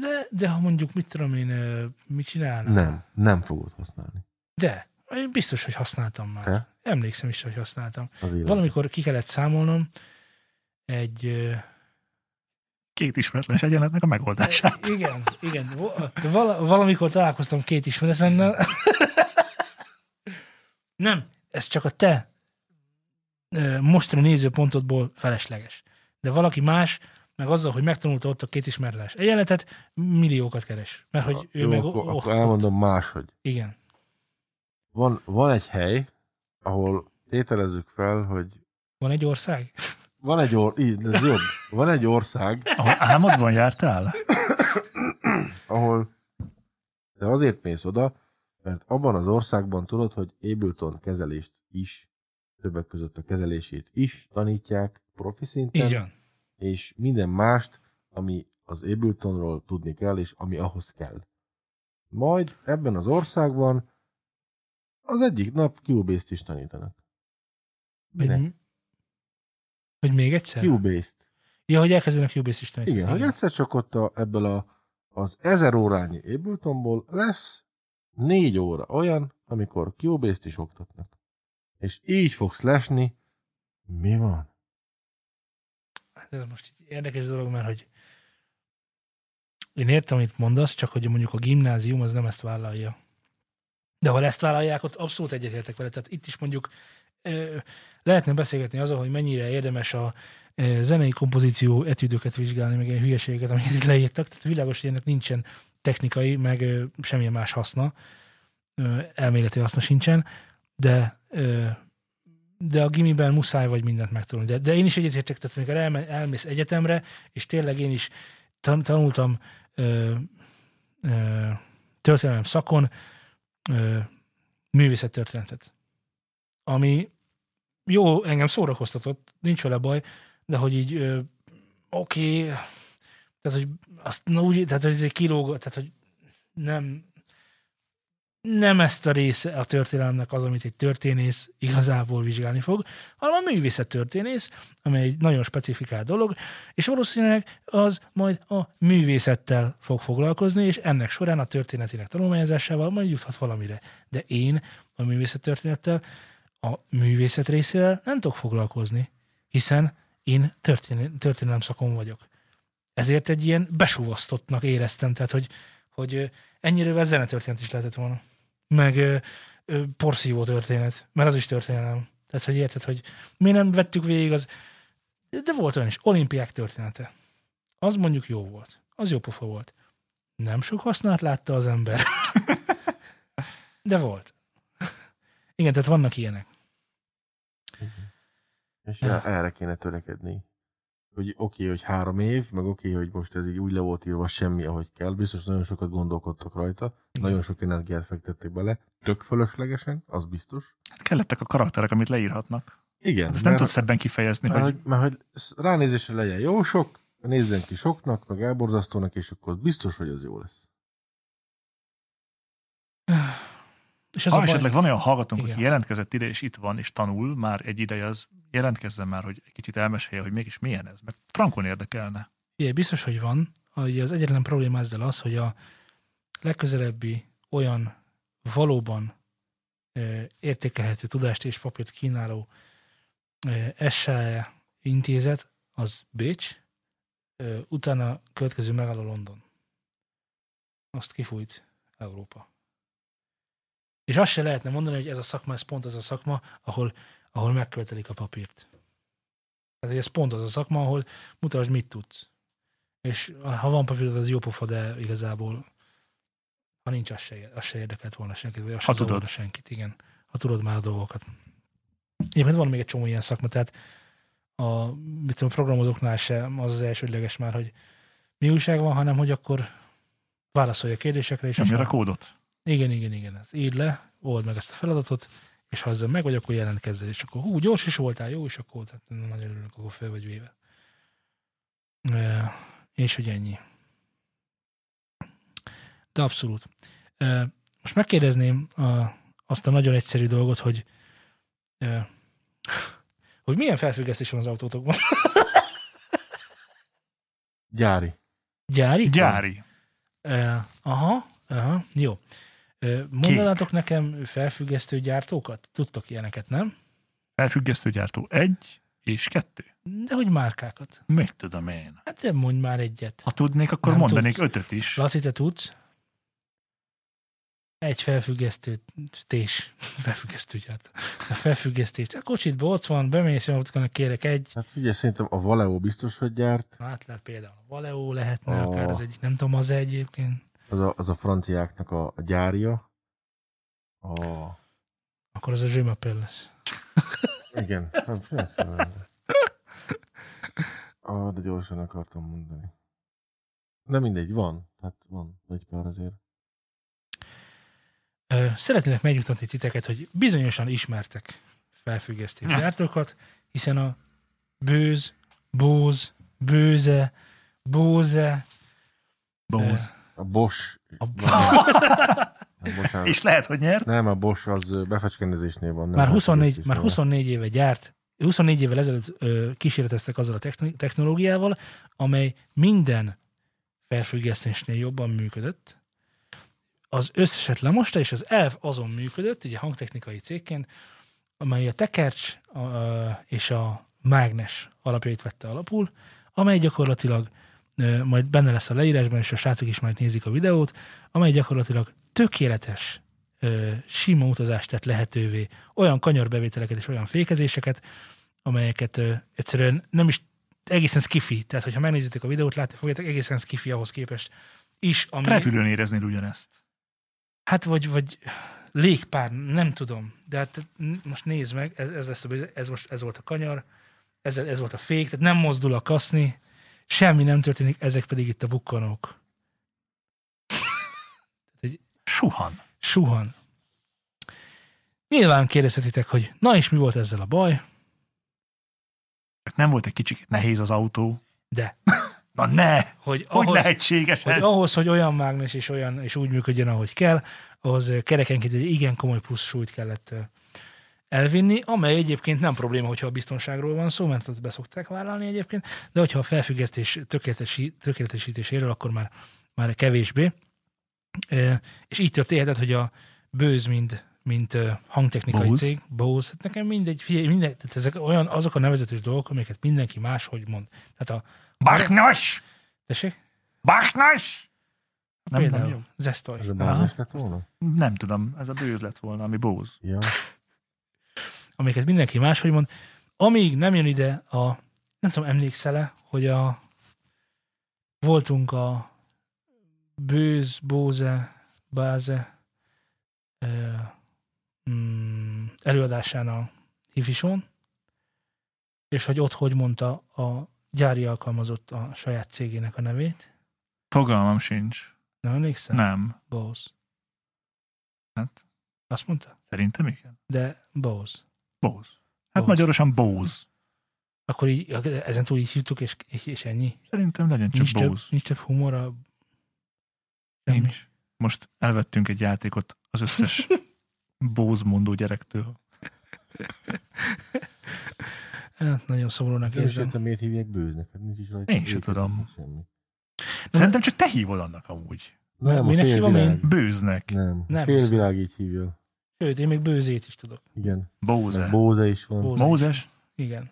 De, de ha mondjuk, mit tudom én, mit csinálnál? Nem, nem fogod használni. De, én biztos, hogy használtam már. Te? Emlékszem is, hogy használtam. Valamikor ki kellett számolnom egy... Két ismeretlenes egyenletnek a megoldását. Igen, igen. Val- val- valamikor találkoztam két ismeretlennel. Nem, ez csak a te mostani nézőpontodból felesleges. De valaki más, meg azzal, hogy megtanulta ott a két ismeretlenes egyenletet, milliókat keres. Mert hogy ő Jó, meg akkor, ott, akkor elmondom máshogy. Igen. Van, van egy hely, ahol tételezzük fel, hogy Van egy ország? Van egy or, így, ez jobb. Van egy ország, Ahol álmodban jártál? ahol de azért mész oda, mert abban az országban tudod, hogy Ableton kezelést is, többek között a kezelését is tanítják profi szinten, van. és minden mást, ami az Abletonról tudni kell, és ami ahhoz kell. Majd ebben az országban az egyik nap Cubase-t is tanítanak. Minek? Hogy, hogy még egyszer? Cubase-t. Ja, hogy elkezdenek Cubase is tanítani. Igen, hogy egyszer csak ott a, ebből a, az ezer órányi Abletonból lesz négy óra olyan, amikor Cubase-t is oktatnak. És így fogsz lesni. Mi van? Hát ez most így érdekes dolog, mert hogy én értem, amit mondasz, csak hogy mondjuk a gimnázium az nem ezt vállalja. De ha ezt vállalják, ott abszolút egyetértek vele. Tehát itt is mondjuk lehetne beszélgetni azon, hogy mennyire érdemes a ö, zenei kompozíció etűdöket vizsgálni, meg ilyen hülyeségeket, amiket itt leírtak. Tehát világos, hogy ennek nincsen technikai, meg semmilyen más haszna. Elméleti haszna sincsen, de de a gimiben muszáj vagy mindent megtanulni. De, de én is egyetértek, tehát amikor elme, elmész egyetemre, és tényleg én is tan- tanultam ö, ö, történelem szakon ö, művészettörténetet. Ami jó, engem szórakoztatott, nincs vele baj, de hogy így oké, okay, tehát hogy azt na, úgy, tehát hogy ez egy kilóg, tehát hogy nem nem ezt a része a történelemnek az, amit egy történész igazából vizsgálni fog, hanem a művészet történész, amely egy nagyon specifikált dolog, és valószínűleg az majd a művészettel fog foglalkozni, és ennek során a történetének tanulmányozásával majd juthat valamire. De én a művészettörténettel, a művészet részével nem tudok foglalkozni, hiszen én történelem, történelem szakon vagyok. Ezért egy ilyen besúvasztottnak éreztem, tehát hogy, hogy ennyire zenetörténet is lehetett volna. Meg porszívó történet, mert az is történelem. Tehát, hogy érted, hogy mi nem vettük végig az, de volt olyan is, olimpiák története. Az mondjuk jó volt. Az jó pofa volt. Nem sok hasznát látta az ember. <laughs> de volt. Igen, tehát vannak ilyenek. És erre kéne törekedni. Hogy oké, okay, hogy három év, meg oké, okay, hogy most ez így úgy le volt írva semmi, ahogy kell. Biztos nagyon sokat gondolkodtak rajta, Igen. nagyon sok energiát fektettek bele. Tök fölöslegesen, az biztos. Hát kellettek a karakterek, amit leírhatnak. Igen, Hát ezt nem tudsz ebben kifejezni, mert, hogy hogy... mert hogy ránézésre legyen jó sok, nézzen ki soknak, meg elborzasztónak, és akkor biztos, hogy az jó lesz. És az ha a baj, esetleg van olyan hallgatónk, Igen. aki jelentkezett ide, és itt van, és tanul már egy ideje, az jelentkezzen már, hogy egy kicsit elmesélje, hogy mégis milyen ez, mert frankon érdekelne. Ugye, biztos, hogy van. Ugye az egyetlen probléma ezzel az, hogy a, legközelebbi olyan valóban ö, értékelhető tudást és papírt kínáló ö, SAE intézet, az Bécs, ö, utána következő megálló London. Azt kifújt Európa. És azt se lehetne mondani, hogy ez a szakma, ez pont az a szakma, ahol, ahol megkövetelik a papírt. Tehát ez pont az a szakma, ahol mutasd, mit tudsz. És ha van papírod, az jó pofa, de igazából ha nincs, az se, az se érdekelt volna senkit, vagy az Ha se tudod. senkit, igen. Ha tudod már a dolgokat. Egyébként van még egy csomó ilyen szakma, tehát a, mit tudom, programozóknál se az az elsődleges már, hogy mi újság van, hanem hogy akkor válaszolj a kérdésekre, és Nyomja a kódot. Igen, igen, igen. Ezt írd le, old meg ezt a feladatot, és ha ezzel meg vagy, akkor jelentkezzel, és akkor hú, gyors is voltál, jó is akkor, tehát nagyon örülök, akkor fel vagy véve. E, és hogy ennyi. De abszolút. E, most megkérdezném a, azt a nagyon egyszerű dolgot, hogy e, hogy milyen felfüggesztés van az autótokban? Gyári. Gyári? Gyári. E, aha, aha, jó. Mondanátok nekem felfüggesztő gyártókat? Tudtok ilyeneket, nem? Felfüggesztőgyártó egy és kettő. De hogy márkákat? Mit tudom én? Hát de mondj már egyet. Ha tudnék, akkor Nem mondanék tudsz. ötöt is. Laci, te tudsz? Egy felfüggesztő tés. Felfüggesztő gyártó. A felfüggesztés. A kocsitban ott van, bemész, hogy kérek egy. Hát ugye szerintem a Valeo biztos, hogy gyárt. Hát lehet például a Valeo lehetne, Ó. akár az egyik, nem tudom, az egyébként. Az a, az a franciáknak a, a gyárja. A, Akkor az a Zsimapel lesz. igen. Hát, miért nem? Ah, de gyorsan akartam mondani. De mindegy, van. Hát van egy pár azért. Szeretnének megnyugtatni titeket, hogy bizonyosan ismertek felfüggesztő gyártókat, hiszen a bőz, bóz, bőze, bóze, Bóz. A Bosch. a, <laughs> bocsánat. És lehet, hogy nyert. Nem, a Bosch az befecskendezésnél van. nem már 24, már felfüggesztésnél. 24 éve gyárt, 24 évvel ezelőtt ö, kísérleteztek azzal a technológiával, amely minden felfüggesztésnél jobban működött. Az összeset lemosta, és az ELF azon működött, ugye hangtechnikai cégként, amely a tekercs a, és a mágnes alapjait vette alapul, amely gyakorlatilag majd benne lesz a leírásban, és a srácok is majd nézik a videót, amely gyakorlatilag tökéletes sima utazást tett lehetővé, olyan kanyarbevételeket és olyan fékezéseket, amelyeket egyszerűen nem is egészen skifi, tehát hogyha megnézitek a videót, látni fogjátok, egészen skifi ahhoz képest is, ami... Repülőn éreznél ugyanezt. Hát vagy, vagy légpár, nem tudom. De hát most nézd meg, ez, ez, lesz, a- ez, most, ez volt a kanyar, ez, ez volt a fék, tehát nem mozdul a kaszni, semmi nem történik, ezek pedig itt a bukkanók. Suhan. Suhan. Nyilván kérdezhetitek, hogy na és mi volt ezzel a baj, Nem volt egy kicsit nehéz az autó. de <laughs> Na ne! hogy Hogy ahhoz, lehetséges hogy ez? ahhoz, hogy olyan mágnes és, olyan, és úgy működjön, ahogy kell, ahhoz kerekenként egy igen komoly plusz súlyt kellett elvinni, amely egyébként nem probléma, hogyha a biztonságról van szó, mert ott beszokták vállalni egyébként, de hogyha a felfüggesztés tökéletesi, tökéletesítéséről, akkor már, már kevésbé. Ö, És így történhetett, hogy a bőz, mint, mint hangtechnikai Bose. cég, Bose, hát nekem mindegy, figyelj, mindegy, tehát ezek olyan, azok a nevezetős dolgok, amiket mindenki máshogy mond. Tehát a, Bachnas! tessék? Bachnas! Nem, nem Például jó. Zestoy. Ez a lett volna? Nem tudom, ez a bőz lett volna, ami bóz. Ja. Amiket mindenki máshogy mond, amíg nem jön ide a, nem tudom, emlékszel-e, hogy a voltunk a Bőz, Bóze, Báze ö, mm, előadásán a Hifison, és hogy ott hogy mondta a gyári alkalmazott a saját cégének a nevét. Fogalmam sincs. Nem emlékszel? Nem. Bose. Hát, Azt mondta? szerintem igen. De Bose. Bóz. Hát Bose. magyarosan bóz. Akkor így, ezen túl így hívtuk, és, és, és ennyi. Szerintem legyen csak Nincs több, bóz. nincs több humor a... Nincs. Most elvettünk egy játékot az összes <laughs> bóz mondó gyerektől. Hát, nagyon szomorúnak érzem. értem, miért hívják bőznek. Hát nincs is rajta. Én se bőz, tudom. Semmi. Szerintem csak te hívod annak amúgy. Nem, Minek a hívom én? Bőznek. Nem, Nem félvilág így hívja. Sőt, én még bőzét is tudok. Igen. Bóze. Bóze is van. Bóze. Mózes. Igen.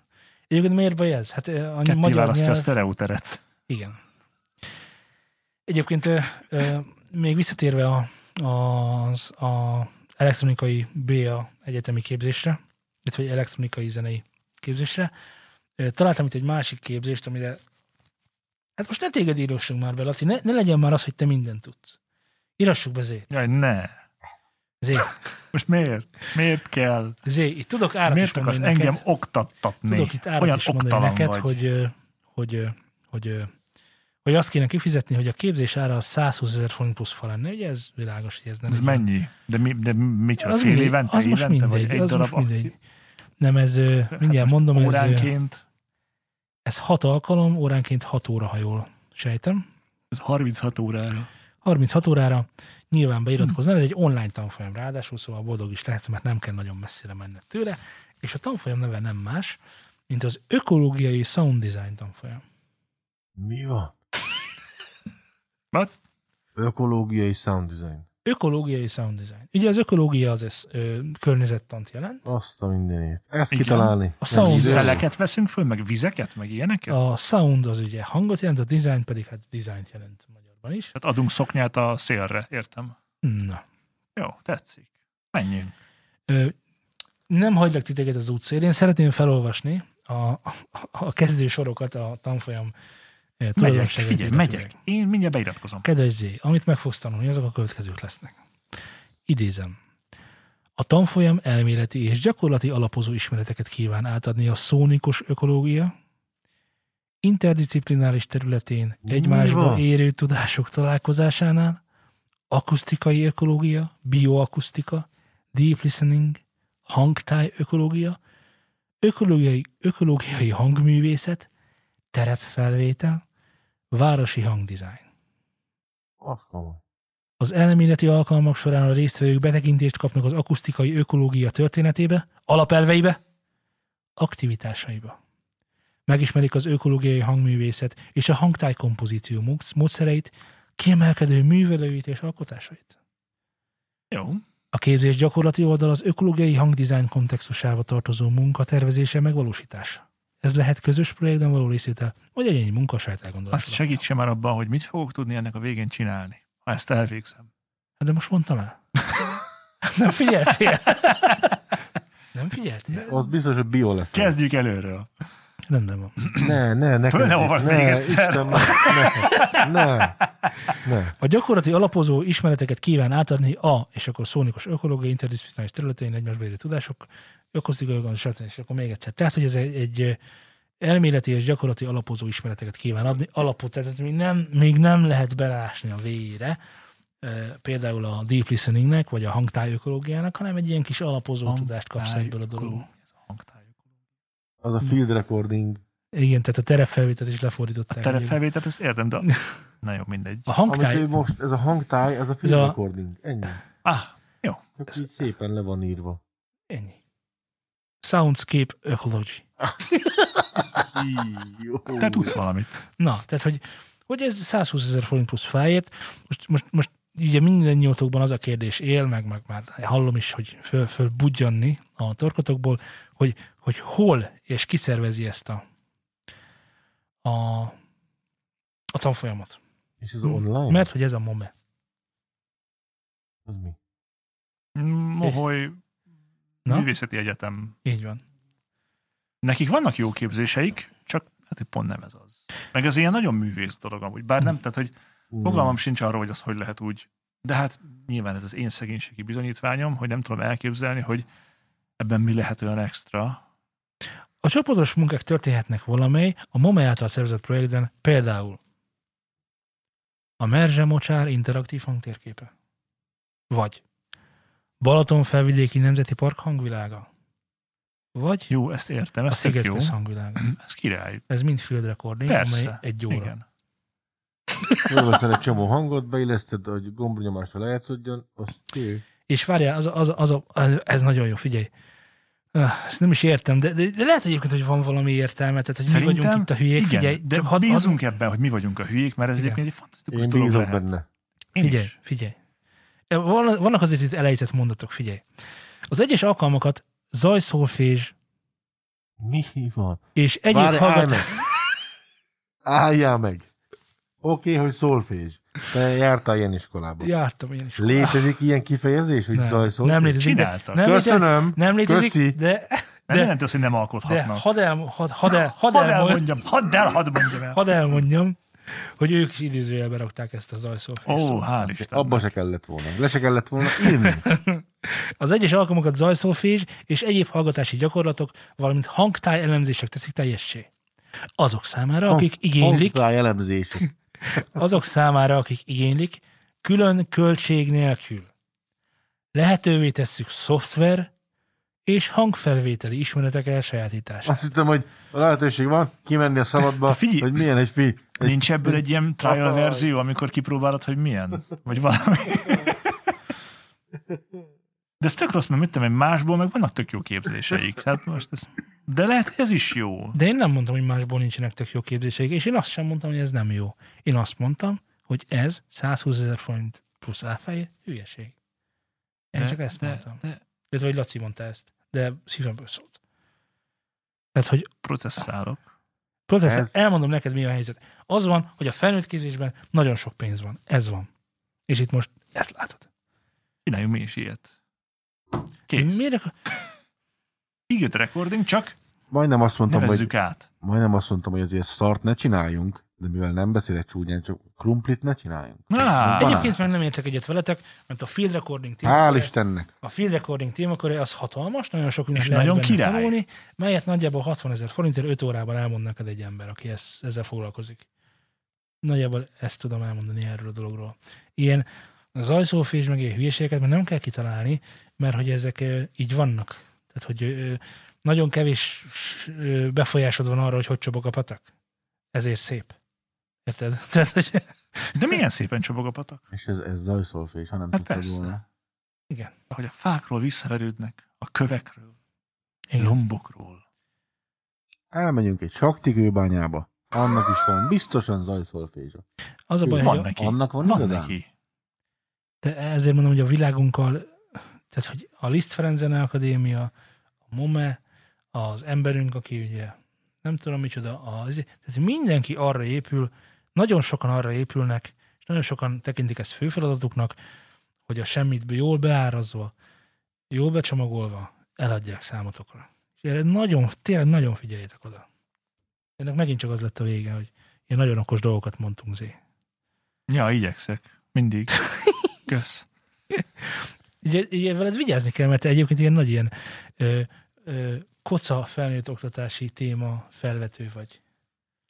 Egyébként miért baj ez? Hát ö, a Ketté magyar választja a nyelv... sztereóteret. Igen. Egyébként ö, ö, még visszatérve a, az a elektronikai BA egyetemi képzésre, illetve elektronikai zenei képzésre, ö, találtam itt egy másik képzést, amire hát most ne téged írossunk már be, Laci, ne, ne legyen már az, hogy te mindent tudsz. Írassuk be Zét. Jaj, ne. Zét. Most miért? Miért kell? Zét. Itt tudok árat miért akarsz neked. engem oktattatni? Tudok itt árat Olyan is mondani neked, vagy. hogy, hogy, hogy, hogy azt kéne kifizetni, hogy a képzés ára az 120 ezer forint plusz fa lenne. Ugye ez világos, hogy ez nem Ez mennyi? De, mi, de micsoda? Az Fél mindegy, évente? az most évente, mindegy, vagy egy az darab most mindegy. Nem, ez, ö, mindjárt most mondom, ez, Óránként? ez hat alkalom, óránként 6 óra, ha jól sejtem. Ez 36 órára. 36 órára nyilván beiratkozni, ez egy online tanfolyam ráadásul, szóval boldog is lehetsz, mert nem kell nagyon messzire menned tőle, és a tanfolyam neve nem más, mint az ökológiai sound design tanfolyam. Mi van? <laughs> What? Ökológiai sound design. Ökológiai sound design. Ugye az ökológia az ez, ö, környezettant jelent, Azt a mindenét. Ezt Igen. kitalálni. A sound-. Szeleket veszünk föl, meg vizeket, meg ilyeneket? a sound az ugye hangot jelent, a design pedig hát designt jelent magyarban is. Tehát adunk szoknyát a szélre, értem. Na. Jó, tetszik. Menjünk. Ö, nem hagylak titeket az útszélén, szeretném felolvasni a, a, a kezdő sorokat a tanfolyam Megyek, figyelj, megyek. Én mindjárt beiratkozom. Kedves Zé, amit meg fogsz tanulni, azok a következők lesznek. Idézem. A tanfolyam elméleti és gyakorlati alapozó ismereteket kíván átadni a szónikus ökológia, interdisziplináris területén egymásba érő tudások találkozásánál, akusztikai ökológia, bioakusztika, deep listening, hangtáj ökológia, ökológiai, ökológiai hangművészet, terepfelvétel, városi hangdizájn. Az elméleti alkalmak során a résztvevők betekintést kapnak az akusztikai ökológia történetébe, alapelveibe, aktivitásaiba. Megismerik az ökológiai hangművészet és a hangtáj kompozíció mód- módszereit, kiemelkedő művelőit és alkotásait. Jó. A képzés gyakorlati oldal az ökológiai hangdizájn kontextusába tartozó munka tervezése megvalósítása. Ez lehet közös projektben való részvétel, vagy egyéni munka saját elgondolás. Azt segítse már abban, hogy mit fogok tudni ennek a végén csinálni, ha ezt elvégzem. Hát De most mondtam el. <laughs> Nem figyeltél? <laughs> Nem figyeltél? Az biztos, hogy bio lesz. Kezdjük előről. Rendben van. Ne, ne, ne. Föl ne olvasd ne, még egyszer. Isten, ne, ne, ne. A gyakorlati alapozó ismereteket kíván átadni a, és akkor szónikus ökológiai interdisziplináris területein egymásba érő tudások, ökosztikai stb. És akkor még egyszer. Tehát, hogy ez egy, egy elméleti és gyakorlati alapozó ismereteket kíván adni. Alapot, tehát még nem, még nem lehet belásni a végére, e, például a deep listeningnek, vagy a hangtáj ökológiának, hanem egy ilyen kis alapozó tudást kapsz egyből a dolog. Ez. Az a field recording. Igen, tehát a terepfelvételt is lefordították. A terepfelvételt, ezt értem, de <laughs> na jó, mindegy. A Amit hangtáj, ő most, ez a hangtáj, ez a field Ez a- recording. Ennyi. Ah, Csak így szépen le van írva. ennyi. Soundscape Ecology. <laughs> Jó. te tudsz valamit. Na, tehát, hogy, hogy ez 120 ezer forint plusz fájért, most, most, most ugye minden nyoltokban az a kérdés él, meg, meg már hallom is, hogy föl, föl budjanni a torkotokból, hogy, hogy hol és kiszervezi ezt a, a, a tanfolyamot. És ez online? Mert hogy ez a MOME. Az mi? Moholy Na? Művészeti Egyetem. Így van. Nekik vannak jó képzéseik, csak hát hogy pont nem ez az. Meg ez ilyen nagyon művész dolog amúgy. Bár nem, tehát hogy fogalmam sincs arról, hogy az hogy lehet úgy. De hát nyilván ez az én szegénységi bizonyítványom, hogy nem tudom elképzelni, hogy ebben mi lehet olyan extra. A csoportos munkák történhetnek valamely a MOME által szervezett projektben, például a Merzse Mocsár interaktív hangtérképe. Vagy Balaton felvidéki nemzeti park hangvilága. Vagy Jó, ezt értem, a ez tök jó. Szigetköz hangvilága. <clears throat> Ez király. Ez mind field recording, amely Persze. egy óra. Igen. Fölveszel egy csomó hangot, beilleszted, hogy gombnyomásra lejátszódjon, az kő. És várjál, az, az, az, a, ez nagyon jó, figyelj. Ezt nem is értem, de, de, de lehet egyébként, hogy van valami értelme, tehát hogy mi Szerintem vagyunk itt a hülyék, igen, figyelj, de hadd, bízunk ebben, hogy mi vagyunk a hülyék, mert ez Igen. egyébként egy fantasztikus Én dolog lehet. benne. Én Figyelj, is. figyelj. Van- Vannak azért itt elejtett mondatok, figyelj. Az egyes alkalmakat zajszolfés Mi van? és egyéb Várj, hallgat... meg! <laughs> Álljál meg! Oké, hogy szólfés. Te jártál ilyen iskolába. Jártam én is. Létezik ilyen kifejezés, hogy nem, zajszól? nem létezik. de- Csináltak. Nem létezik, Köszönöm. nem létezik, Köszi. de, Nem de, jelenti azt, hogy nem de alkothatnak. hadd el, had, had el, had Hadd el, elmondjam, hadd el, hadd mondjam el. hadd elmondjam, hogy ők is idézőjelbe rakták ezt a zajszolfés Ó, szót. hál' Isten. Abba se kellett volna. Le se kellett volna írni. <laughs> Az egyes alkalmakat zajszolfés és egyéb hallgatási gyakorlatok, valamint hangtáj elemzések teszik teljessé. Azok számára, akik igénylik, Hangtáj elemzés. Azok számára, akik igénylik, külön költség nélkül. Lehetővé tesszük szoftver és hangfelvételi ismeretek elsajátítását. Azt hittem, hogy a lehetőség van kimenni a szabadba, Te figyelj! hogy milyen egy fi. Egy Nincs ebből egy ilyen trial verzió, amikor kipróbálod, hogy milyen? Vagy valami. <laughs> De ez tök rossz, mert mit tudom, másból meg vannak tök jó képzéseik. Hát most ez... De lehet, hogy ez is jó. De én nem mondtam, hogy másból nincsenek tök jó képzéseik, és én azt sem mondtam, hogy ez nem jó. Én azt mondtam, hogy ez 120 ezer forint plusz áfája hülyeség. Én de, csak ezt de, mondtam. De Illetve, vagy Laci mondta ezt, de szívemből szólt. Tehát, hogy processzálok. processzer, Ez- elmondom neked, mi a helyzet. Az van, hogy a felnőtt képzésben nagyon sok pénz van. Ez van. És itt most ezt látod. Csináljunk mi is ilyet. Kész. Miért. Ígért recording, csak Majdnem azt mondtam, hogy, át. majdnem azt mondtam, hogy azért szart ne csináljunk, de mivel nem beszélek csúnyán, csak krumplit ne csináljunk. Á, Egyébként meg nem értek egyet veletek, mert a field recording Hál' témakör, Istennek! a field recording témakör az hatalmas, nagyon sok mindent lehet nagyon király. tanulni, melyet nagyjából 60 ezer forintért 5 órában elmond neked egy ember, aki ezt, ezzel foglalkozik. Nagyjából ezt tudom elmondani erről a dologról. Ilyen zajszófés, meg ilyen hülyeségeket mert nem kell kitalálni, mert hogy ezek így vannak. Tehát, hogy nagyon kevés befolyásod van arra, hogy hogy csobog a patak. Ezért szép. Érted? <laughs> Tehát, hogy, De milyen szépen csobog a patak. És ez, ez zajszolfés, ha nem Hát tudtad persze. volna. igen. Ahogy a fákról visszaverődnek, a kövekről, igen. lombokról. Elmegyünk egy saktigőbányába, annak is van biztosan zajszolfésa. Az a baj, Van hogy a, neki. Annak van, Van igazán? neki. de ezért mondom, hogy a világunkkal, tehát hogy a Liszt Ferenc Zene Akadémia, a MOME, az emberünk, aki ugye nem tudom micsoda, az, tehát mindenki arra épül, nagyon sokan arra épülnek, és nagyon sokan tekintik ezt főfeladatuknak, hogy a semmit jól beárazva, jól becsomagolva eladják számotokra. És erre nagyon, tényleg nagyon figyeljetek oda. Ennek megint csak az lett a vége, hogy ilyen nagyon okos dolgokat mondtunk zé. Ja, igyekszek. Mindig. <laughs> Kösz. Ugye, ugye veled vigyázni kell, mert egyébként ilyen nagy ilyen ö, ö, koca felnőtt oktatási téma felvető vagy.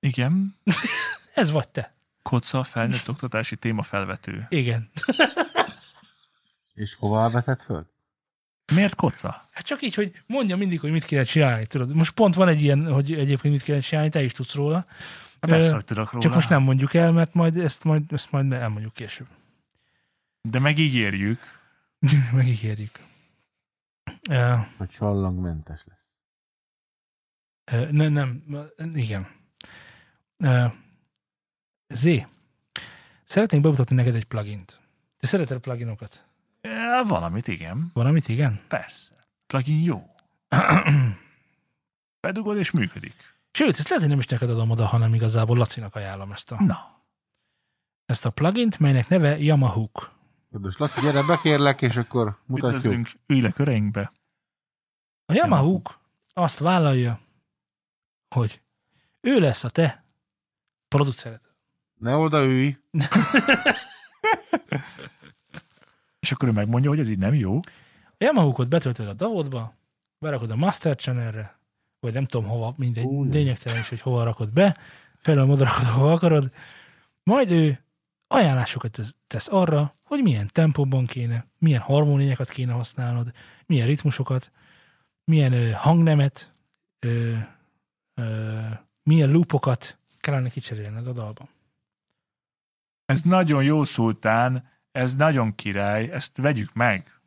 Igen. <laughs> Ez vagy te. Koca felnőtt oktatási téma felvető. Igen. <laughs> És hová vetett föl? Miért koca? Hát csak így, hogy mondja mindig, hogy mit kéne csinálni. Tudod? Most pont van egy ilyen, hogy egyébként mit kéne csinálni, te is tudsz róla. Hát persze, hogy tudok róla. Csak most nem mondjuk el, mert majd ezt majd, ezt majd elmondjuk később. De megígérjük. <laughs> Megígérjük. Hogy csallangmentes lesz. ne, nem, igen. Zé, szeretnénk bemutatni neked egy plugint. Te szereted pluginokat? Ja, valamit, igen. Valamit, igen? Persze. Plugin jó. <clears throat> Bedugod és működik. Sőt, ezt lehet, hogy nem is neked adom oda, hanem igazából Lacinak ajánlom ezt a, Na. ezt a plugint, melynek neve Yamahook. Kedves Laci, gyere, bekérlek, és akkor mutatjuk. Üdvözlünk, ülj le köreinkbe. A Yamahook azt vállalja, hogy ő lesz a te producered. Ne odaülj. <laughs> És akkor ő megmondja, hogy ez így nem jó. A Yamahookot betöltöd a DAW-ba, berakod a Master Channelre, vagy nem tudom hova, mindegy, Úgy. lényegtelen is, hogy hova rakod be, felül oda rakod, hova akarod, majd ő ajánlásokat tesz arra, hogy milyen tempóban kéne, milyen harmóniákat kéne használnod, milyen ritmusokat, milyen ö, hangnemet, ö, ö, milyen loopokat kellene kicserélned a dalban. Ez nagyon jó szultán, ez nagyon király, ezt vegyük meg.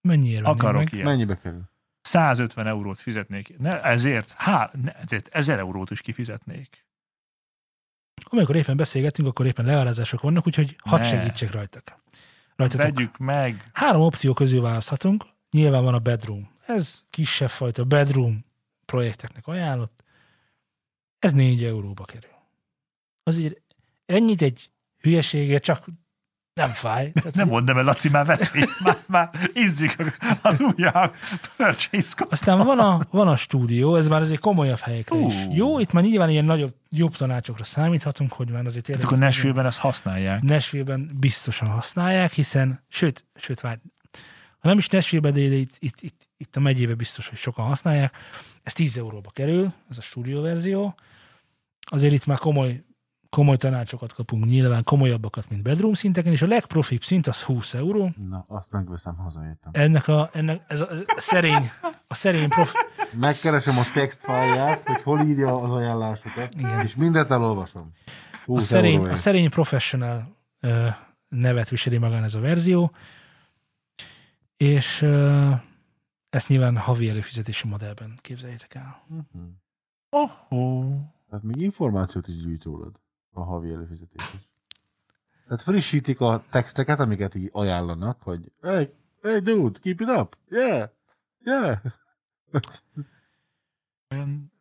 Mennyiért vennéd Akarok meg? ilyet. Mennyibe kerül? 150 eurót fizetnék. Ne, ezért, há, ne, ezért 1000 eurót is kifizetnék. Amikor éppen beszélgetünk, akkor éppen leállázások vannak, úgyhogy hadd Ne. segítsek rajtak. Rajtatok. Vegyük meg. Három opció közül választhatunk. Nyilván van a bedroom. Ez kisebb fajta bedroom projekteknek ajánlott. Ez 4 euróba kerül. Azért ennyit egy hülyeségért csak nem fáj. Tehát, Nem mondd el, Laci, már veszi. <laughs> Már, már izzik az ujjak. Code. Aztán van a, van a stúdió, ez már azért komolyabb helyekre is. Ú. Jó, itt már nyilván ilyen nagyobb, jobb tanácsokra számíthatunk, hogy már azért Tehát akkor Nashville-ben ezt használják. Nashville-ben biztosan használják, hiszen, sőt, sőt, várj, ha nem is Nashville-ben, de itt, itt, itt, itt a megyében biztos, hogy sokan használják. Ez 10 euróba kerül, ez a stúdió verzió. Azért itt már komoly, komoly tanácsokat kapunk, nyilván komolyabbakat, mint bedroom szinteken, és a legprofibb szint az 20 euró. Na, azt megveszem, hazaértem. Ennek a, ennek, ez a, ez a szerény, a szerény profi, Megkeresem a textfáját, hogy hol írja az ajánlásokat, Igen. és mindent elolvasom. a 20 szerény, a szerény professional ö, nevet viseli magán ez a verzió, és ö, ezt nyilván havi előfizetési modellben képzeljétek el. Mhm. Oh, Tehát még információt is gyűjt rólad a havi előfizetés is. Tehát frissítik a texteket, amiket így ajánlanak, hogy hey, hey dude, keep it up, yeah, yeah. <laughs> Olyan,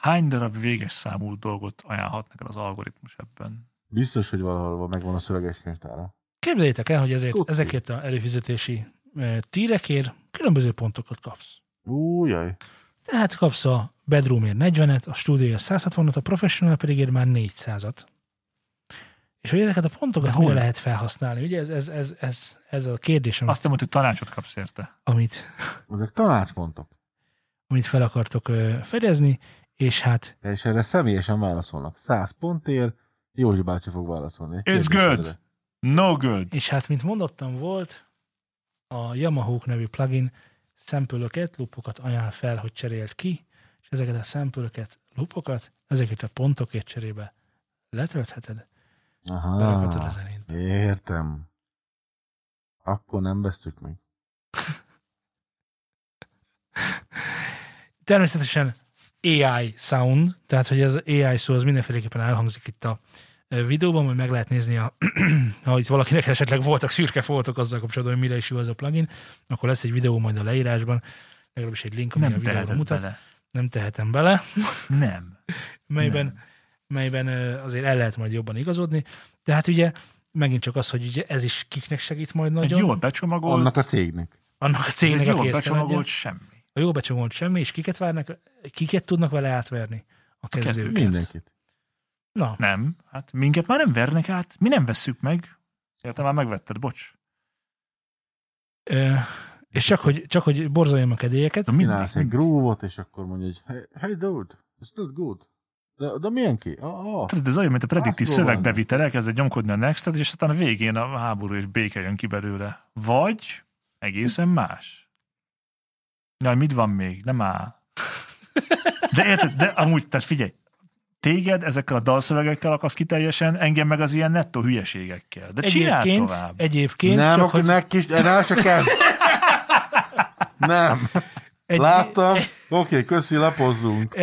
hány darab véges számú dolgot ajánlhat neked az algoritmus ebben? Biztos, hogy valahol megvan a szöveges könyvtára. Képzeljétek el, hogy ezért, Tudti. ezekért a előfizetési ö, tírekért különböző pontokat kapsz. Újjaj. Tehát kapsz a bedroomért 40-et, a stúdióért 160-at, a professional pedig ér már 400-at. És hogy ezeket a pontokat hol? lehet felhasználni? Ugye ez, ez, ez, ez, ez a kérdés, amit, Azt mondta, hogy tanácsot kapsz érte. amit, Ezek tanácspontok. amit fel akartok fedezni, és hát És erre személyesen válaszolnak. 100 pontért Józsi bácsi fog válaszolni. It's good. No good. És hát, mint mondottam, volt a Yamaha nevű plugin szempölöket, lupokat ajánl fel, hogy cserélt ki, és ezeket a szempölöket, lupokat, ezeket a pontokért cserébe letöltheted, Aha, zenét. értem. Akkor nem vesztük meg. <laughs> Természetesen AI sound, tehát hogy az AI szó az mindenféleképpen elhangzik itt a videóban, majd meg lehet nézni, a, <clears throat> ha itt valakinek esetleg voltak szürke foltok azzal kapcsolatban, hogy mire is jó az a plugin, akkor lesz egy videó majd a leírásban, legalábbis egy link, ami a Nem videóra teheted mutat. bele. Nem tehetem bele. <laughs> Nem. <laughs> melyben, Nem. melyben azért el lehet majd jobban igazodni. De hát ugye megint csak az, hogy ugye ez is kiknek segít majd Egy nagyon. jól becsomagolt, Annak a cégnek. Annak a egy cégnek, jól aki ezt becsomagolt semmi. A jó becsomagolt semmi, és kiket várnak, kiket tudnak vele átverni? A kezdők. kezdőket. Mindenkit. Na, Nem. Hát minket már nem vernek át. Mi nem vesszük meg. Értem, már megvetted, bocs. ö, és csak hogy, csak hogy borzoljam a kedélyeket, De mindig. Csinálsz egy groove és akkor mondja, hogy hey, hey dude, it's not good. De, de milyen ki? Ah, ah. Tudod, ez olyan, mint a prediktív Azt próbálom. szövegbevitel, elkezded nyomkodni a nextet, és aztán a végén a háború és béke jön ki belőle. Vagy egészen más. Jaj, mit van még? Nem áll. De érted, de amúgy, tehát figyelj, téged ezekkel a dalszövegekkel akarsz ki teljesen, engem meg az ilyen nettó hülyeségekkel. De csinál egyébként, tovább. egyébként nem, csak akkor hogy ne kis, erre se kezd. Nem. egy, Láttam. Oké, okay, köszi, lapozzunk.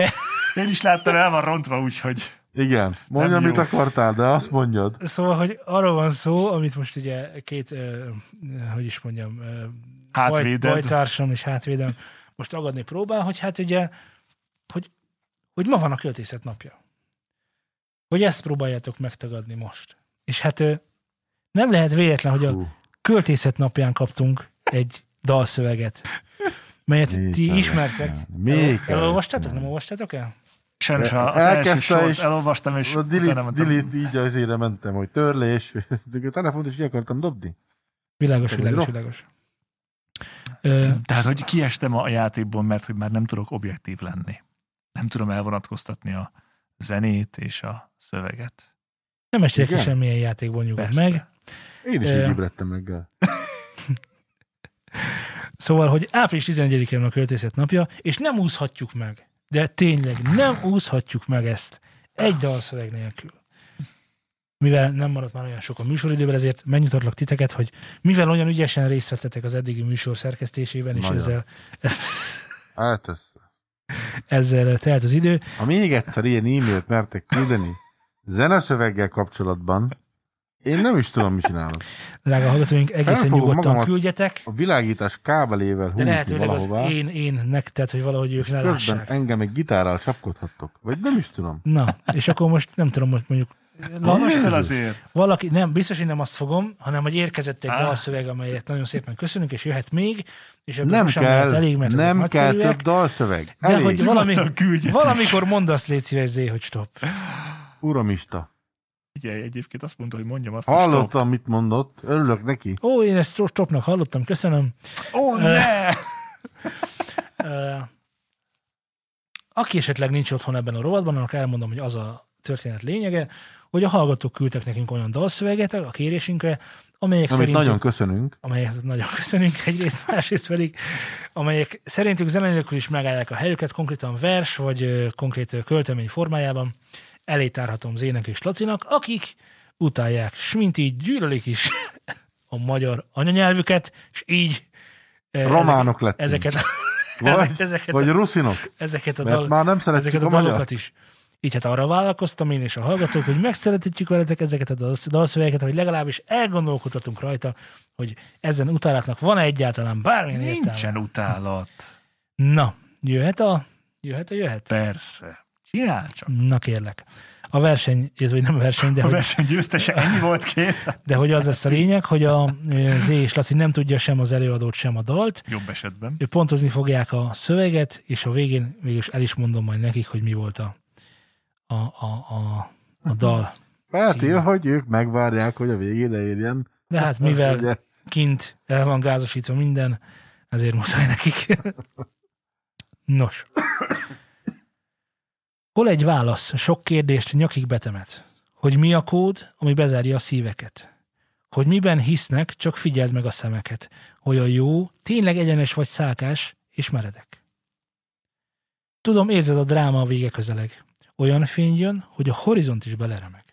Én is láttam, el van rontva, úgyhogy Igen, mondja, mit akartál, de azt mondjad. Szóval, hogy arról van szó, amit most ugye két, hogy is mondjam, baj, hátvéded. bajtársam és hátvédem most agadni próbál, hogy hát ugye, hogy, hogy ma van a költészet napja. Hogy ezt próbáljátok megtagadni most. És hát nem lehet véletlen, hogy a költészet napján kaptunk egy dalszöveget, melyet még ti ismertek. Még kell Elolvastátok? Nem olvastátok el? Sajnos az Elkezdte első és- elolvastam, és A utána delete, mondtam, delete, így azért mentem, hogy törlés. A telefont is ki akartam dobni. Világos, világos, világos. Tehát, hogy kiestem a játékból, mert hogy már nem tudok objektív lenni. Nem tudom elvonatkoztatni a zenét és a szöveget. nem estek ki Igen? semmilyen játékból nyugodt meg. Én is így ébredtem reggel. <laughs> Szóval, hogy április 11-én van a költészet napja, és nem úszhatjuk meg. De tényleg nem úszhatjuk meg ezt egy dalszöveg nélkül. Mivel nem maradt már olyan sok a műsoridőben, ezért megnyugtatlak titeket, hogy mivel olyan ügyesen részt vettetek az eddigi műsor szerkesztésében, és Nagyon. ezzel, Hát ez... ezzel telt az idő, Ha még egyszer ilyen e-mailt mertek küldeni, zeneszöveggel kapcsolatban én nem is tudom, mit csinálok. Drága hallgatóink, egészen nyugodtan küldjetek, A világítás kábelével de lehetőleg az valahová, én, én nek, tehát, hogy valahogy ők ne közben lássák. engem egy gitárral csapkodhattok. Vagy nem is tudom. Na, és akkor most nem tudom, hogy mondjuk la, Most el azért. valaki, nem, biztos, hogy nem azt fogom, hanem hogy érkezett egy dalszöveg, amelyet nagyon szépen köszönünk, és jöhet még, és ebből Nem kell, elég, mert nem kell több dalszöveg. De Elég. hogy valami, valamikor mondd azt, légy szíves, Zé, hogy stop. Uramista. Figyelj, egyébként azt mondta, hogy mondjam azt, hogy stop. Hallottam, mit mondott. Örülök neki. Ó, én ezt stopnak hallottam, köszönöm. Ó, ne! <laughs> Aki esetleg nincs otthon ebben a rovatban, annak elmondom, hogy az a történet lényege, hogy a hallgatók küldtek nekünk olyan dalszöveget a kérésünkre, amelyek Amit szerintük, nagyon köszönünk. amelyeket nagyon köszönünk egyrészt, másrészt pedig, amelyek szerintük zene nélkül is megállják a helyüket, konkrétan vers vagy konkrét költemény formájában. Elé tárhatom Zének és Lacinak, akik utálják, s mint így gyűlölik is a magyar anyanyelvüket, és így Románok lettünk. ezeket, Vagy, <laughs> ezeket, vagy ruszinok. ezeket a dal, már nem ezeket a a magyar. dalokat is. Így hát arra vállalkoztam én és a hallgatók, hogy megszeretítjük veletek ezeket a dal- dalszövegeket, hogy legalábbis elgondolkodhatunk rajta, hogy ezen utálatnak van-e egyáltalán bármilyen értelme. Nincsen utálat. Na, jöhet a, jöhet a jöhet? Persze. Csinál csak. Na kérlek. A verseny, ez vagy nem a verseny, de A hogy, verseny győztese ennyi volt kész. <laughs> de hogy az lesz a lényeg, hogy a Z és Laci nem tudja sem az előadót, sem a dalt, Jobb esetben. ő pontozni fogják a szöveget, és a végén végül el is mondom majd nekik, hogy mi volt a, a, a, a, a dal. Feltéve, hogy ők megvárják, hogy a végére érjen. De hát mivel Ugye, kint el van gázosítva minden, ezért muszáj nekik. Nos. Hol egy válasz sok kérdést nyakig betemet? Hogy mi a kód, ami bezárja a szíveket? Hogy miben hisznek, csak figyeld meg a szemeket. Hogy a jó, tényleg egyenes vagy szálkás, és meredek. Tudom, érzed a dráma a vége közeleg. Olyan fény jön, hogy a horizont is beleremeg.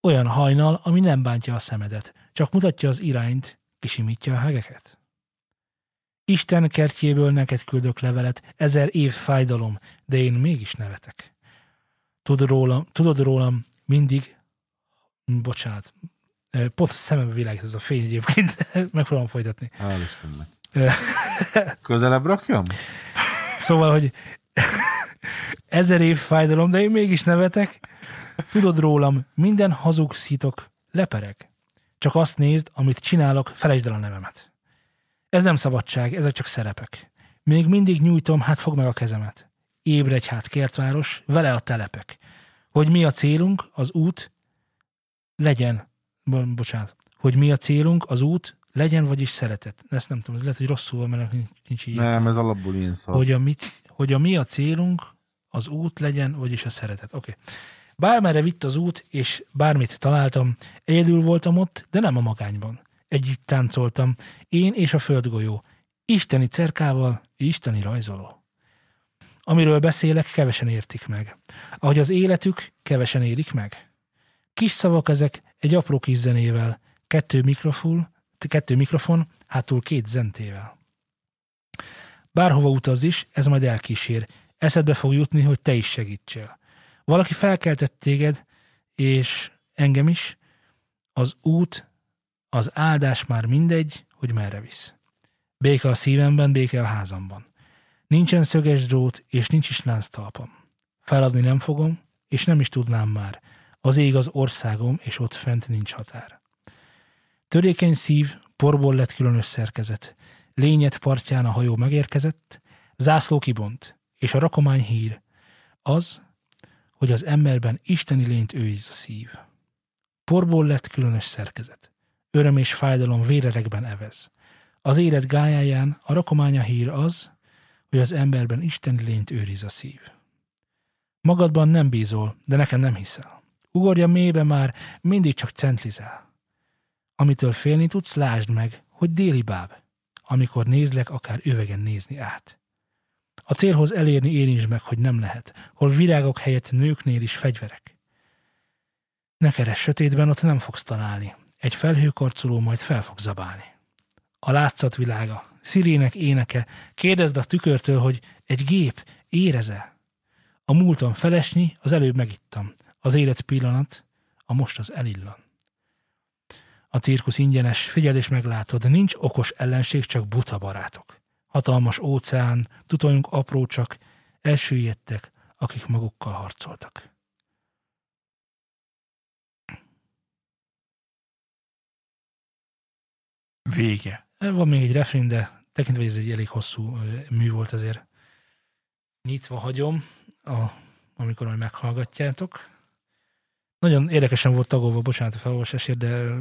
Olyan hajnal, ami nem bántja a szemedet, csak mutatja az irányt, kisimítja a hegeket. Isten kertjéből neked küldök levelet, ezer év fájdalom, de én mégis nevetek. Tudod rólam, tudod rólam mindig, bocsánat, eh, pont szemembe világít ez a fény egyébként, <laughs> megpróbálom folytatni. Hál' Istennek. Ö. <laughs> Közelebb rakjam? Szóval, hogy ezer év fájdalom, de én mégis nevetek. Tudod rólam, minden hazugszítok, lepereg. Csak azt nézd, amit csinálok, felejtsd el a nevemet. Ez nem szabadság, ezek csak szerepek. Még mindig nyújtom, hát fog meg a kezemet. Ébredj hát, kertváros, vele a telepek. Hogy mi a célunk, az út, legyen, bo- bocsánat, hogy mi a célunk, az út, legyen vagyis szeretet. Ezt nem tudom, ez lehet, hogy rosszul van, mert nincs- nincs így. Nem, ez alapból ilyen szar. hogy a, mit, hogy a mi a célunk, az út legyen, vagyis a szeretet. Oké. Okay. Bármerre vitt az út, és bármit találtam, egyedül voltam ott, de nem a magányban. Együtt táncoltam, én és a földgolyó. Isteni cerkával, isteni rajzoló. Amiről beszélek, kevesen értik meg. Ahogy az életük, kevesen érik meg. Kis szavak ezek, egy apró kis zenével, kettő mikrofon, kettő mikrofon, hátul két zentével. Bárhova utaz is, ez majd elkísér. Eszedbe fog jutni, hogy te is segítsél. Valaki felkeltett téged, és engem is, az út, az áldás már mindegy, hogy merre visz. Béke a szívemben, béke a házamban. Nincsen szöges drót, és nincs is lánctalpam. Feladni nem fogom, és nem is tudnám már. Az ég az országom, és ott fent nincs határ. Törékeny szív, porból lett különös szerkezet. Lényet partján a hajó megérkezett, zászló kibont, és a rakomány hír. Az, hogy az emberben isteni lényt őriz a szív. Porból lett különös szerkezet. Öröm és fájdalom vérerekben evez. Az élet gályáján a rakománya hír az, hogy az emberben isteni lényt őriz a szív. Magadban nem bízol, de nekem nem hiszel. Ugorja mélybe már, mindig csak centlizel. Amitől félni tudsz, lásd meg, hogy déli báb, amikor nézlek, akár üvegen nézni át. A célhoz elérni érintsd meg, hogy nem lehet, hol virágok helyett nőknél is fegyverek. Ne keres sötétben, ott nem fogsz találni. Egy felhőkarcoló majd fel fog zabálni. A látszat világa, szirének éneke, kérdezd a tükörtől, hogy egy gép éreze. A múlton felesni, az előbb megittam. Az élet pillanat, a most az elillan. A cirkusz ingyenes, figyeld és meglátod, nincs okos ellenség, csak buta barátok. Hatalmas óceán, tutojunk apró csak, elsüllyedtek, akik magukkal harcoltak. Vége. Van még egy refrén, de tekintve, hogy ez egy elég hosszú mű volt, ezért nyitva hagyom, a, amikor majd meghallgatjátok. Nagyon érdekesen volt tagolva, bocsánat a felolvasásért, de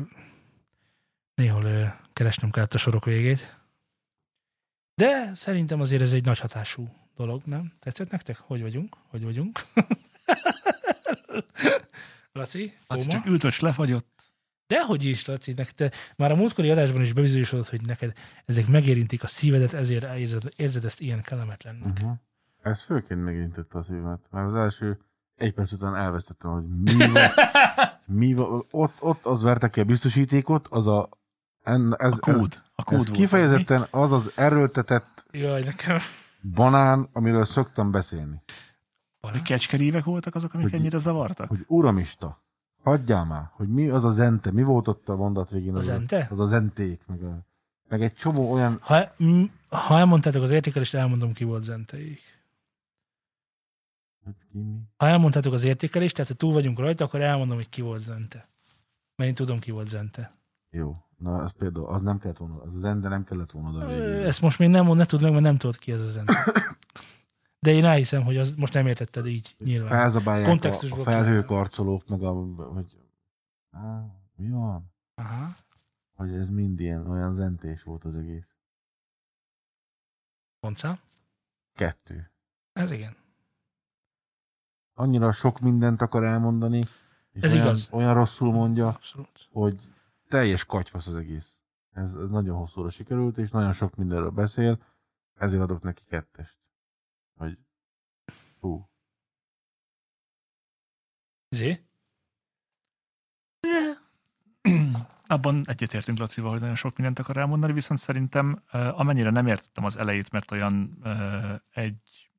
néhol ö, keresnem kellett a sorok végét. De szerintem azért ez egy nagy hatású dolog, nem? Tetszett nektek? Hogy vagyunk? Hogy vagyunk? <laughs> Laci? Az Óma? csak ültös lefagyott. Dehogy is, Laci, neked, te már a múltkori adásban is bebizonyosodott, hogy neked ezek megérintik a szívedet, ezért érzed, érzed ezt ilyen kellemetlennek. Uh-huh. Ez főként megintette a szívemet. Már az első egy perc után elvesztettem, hogy mi <laughs> van, mi van. Ott, ott az verte ki a biztosítékot, az a en, ez, A kód. A ez, kód ez volt. kifejezetten az az erőltetett Jaj, nekem. banán, amiről szoktam beszélni. Hogy kecskerívek voltak azok, amik Hogy- ennyire zavartak? Hogy uramista, hagyjál már, hogy mi az a zente, mi volt ott a mondat végén? A az zente? Az a zenték, meg, a, meg egy csomó olyan, Ha, m- ha elmondtátok az értékelést, elmondom, ki volt Zenteik. Ha elmondtátok az értékelést, tehát ha túl vagyunk rajta, akkor elmondom, hogy ki volt Zente. Mert én tudom, ki volt Zente. Jó, na az például, az nem kellett volna, az a zende nem kellett volna oda Ö, végén. Ezt most még nem mond, ne tudd meg, mert nem tudod ki ez a Zente. De én elhiszem, hogy az most nem értetted így nyilván. Felzabálják a, a felhőkarcolók, meg a, hogy á, mi van? Aha. Hogy ez mind ilyen, olyan zentés volt az egész. Pontszám? Kettő. Ez igen. Annyira sok mindent akar elmondani, és Ez olyan, igaz. olyan rosszul mondja, Abszolút. hogy teljes katyvasz az egész. Ez, ez nagyon hosszúra sikerült, és nagyon sok mindenről beszél, ezért adok neki kettest. Hogy hú, Zé? <clears throat> Abban egyetértünk Lacival, hogy nagyon sok mindent akar elmondani, viszont szerintem amennyire nem értettem az elejét, mert olyan egy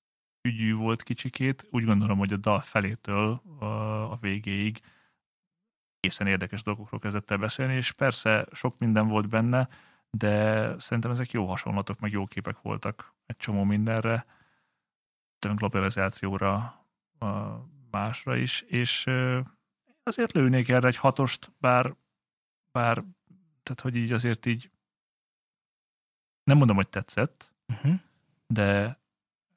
ügyű volt kicsikét, úgy gondolom, hogy a dal felétől a végéig egészen érdekes dolgokról kezdett el beszélni, és persze sok minden volt benne, de szerintem ezek jó hasonlatok, meg jó képek voltak egy csomó mindenre, globalizációra, másra is, és azért lőnék erre egy hatost, bár, bár tehát hogy így azért így nem mondom, hogy tetszett, Uh-huh. de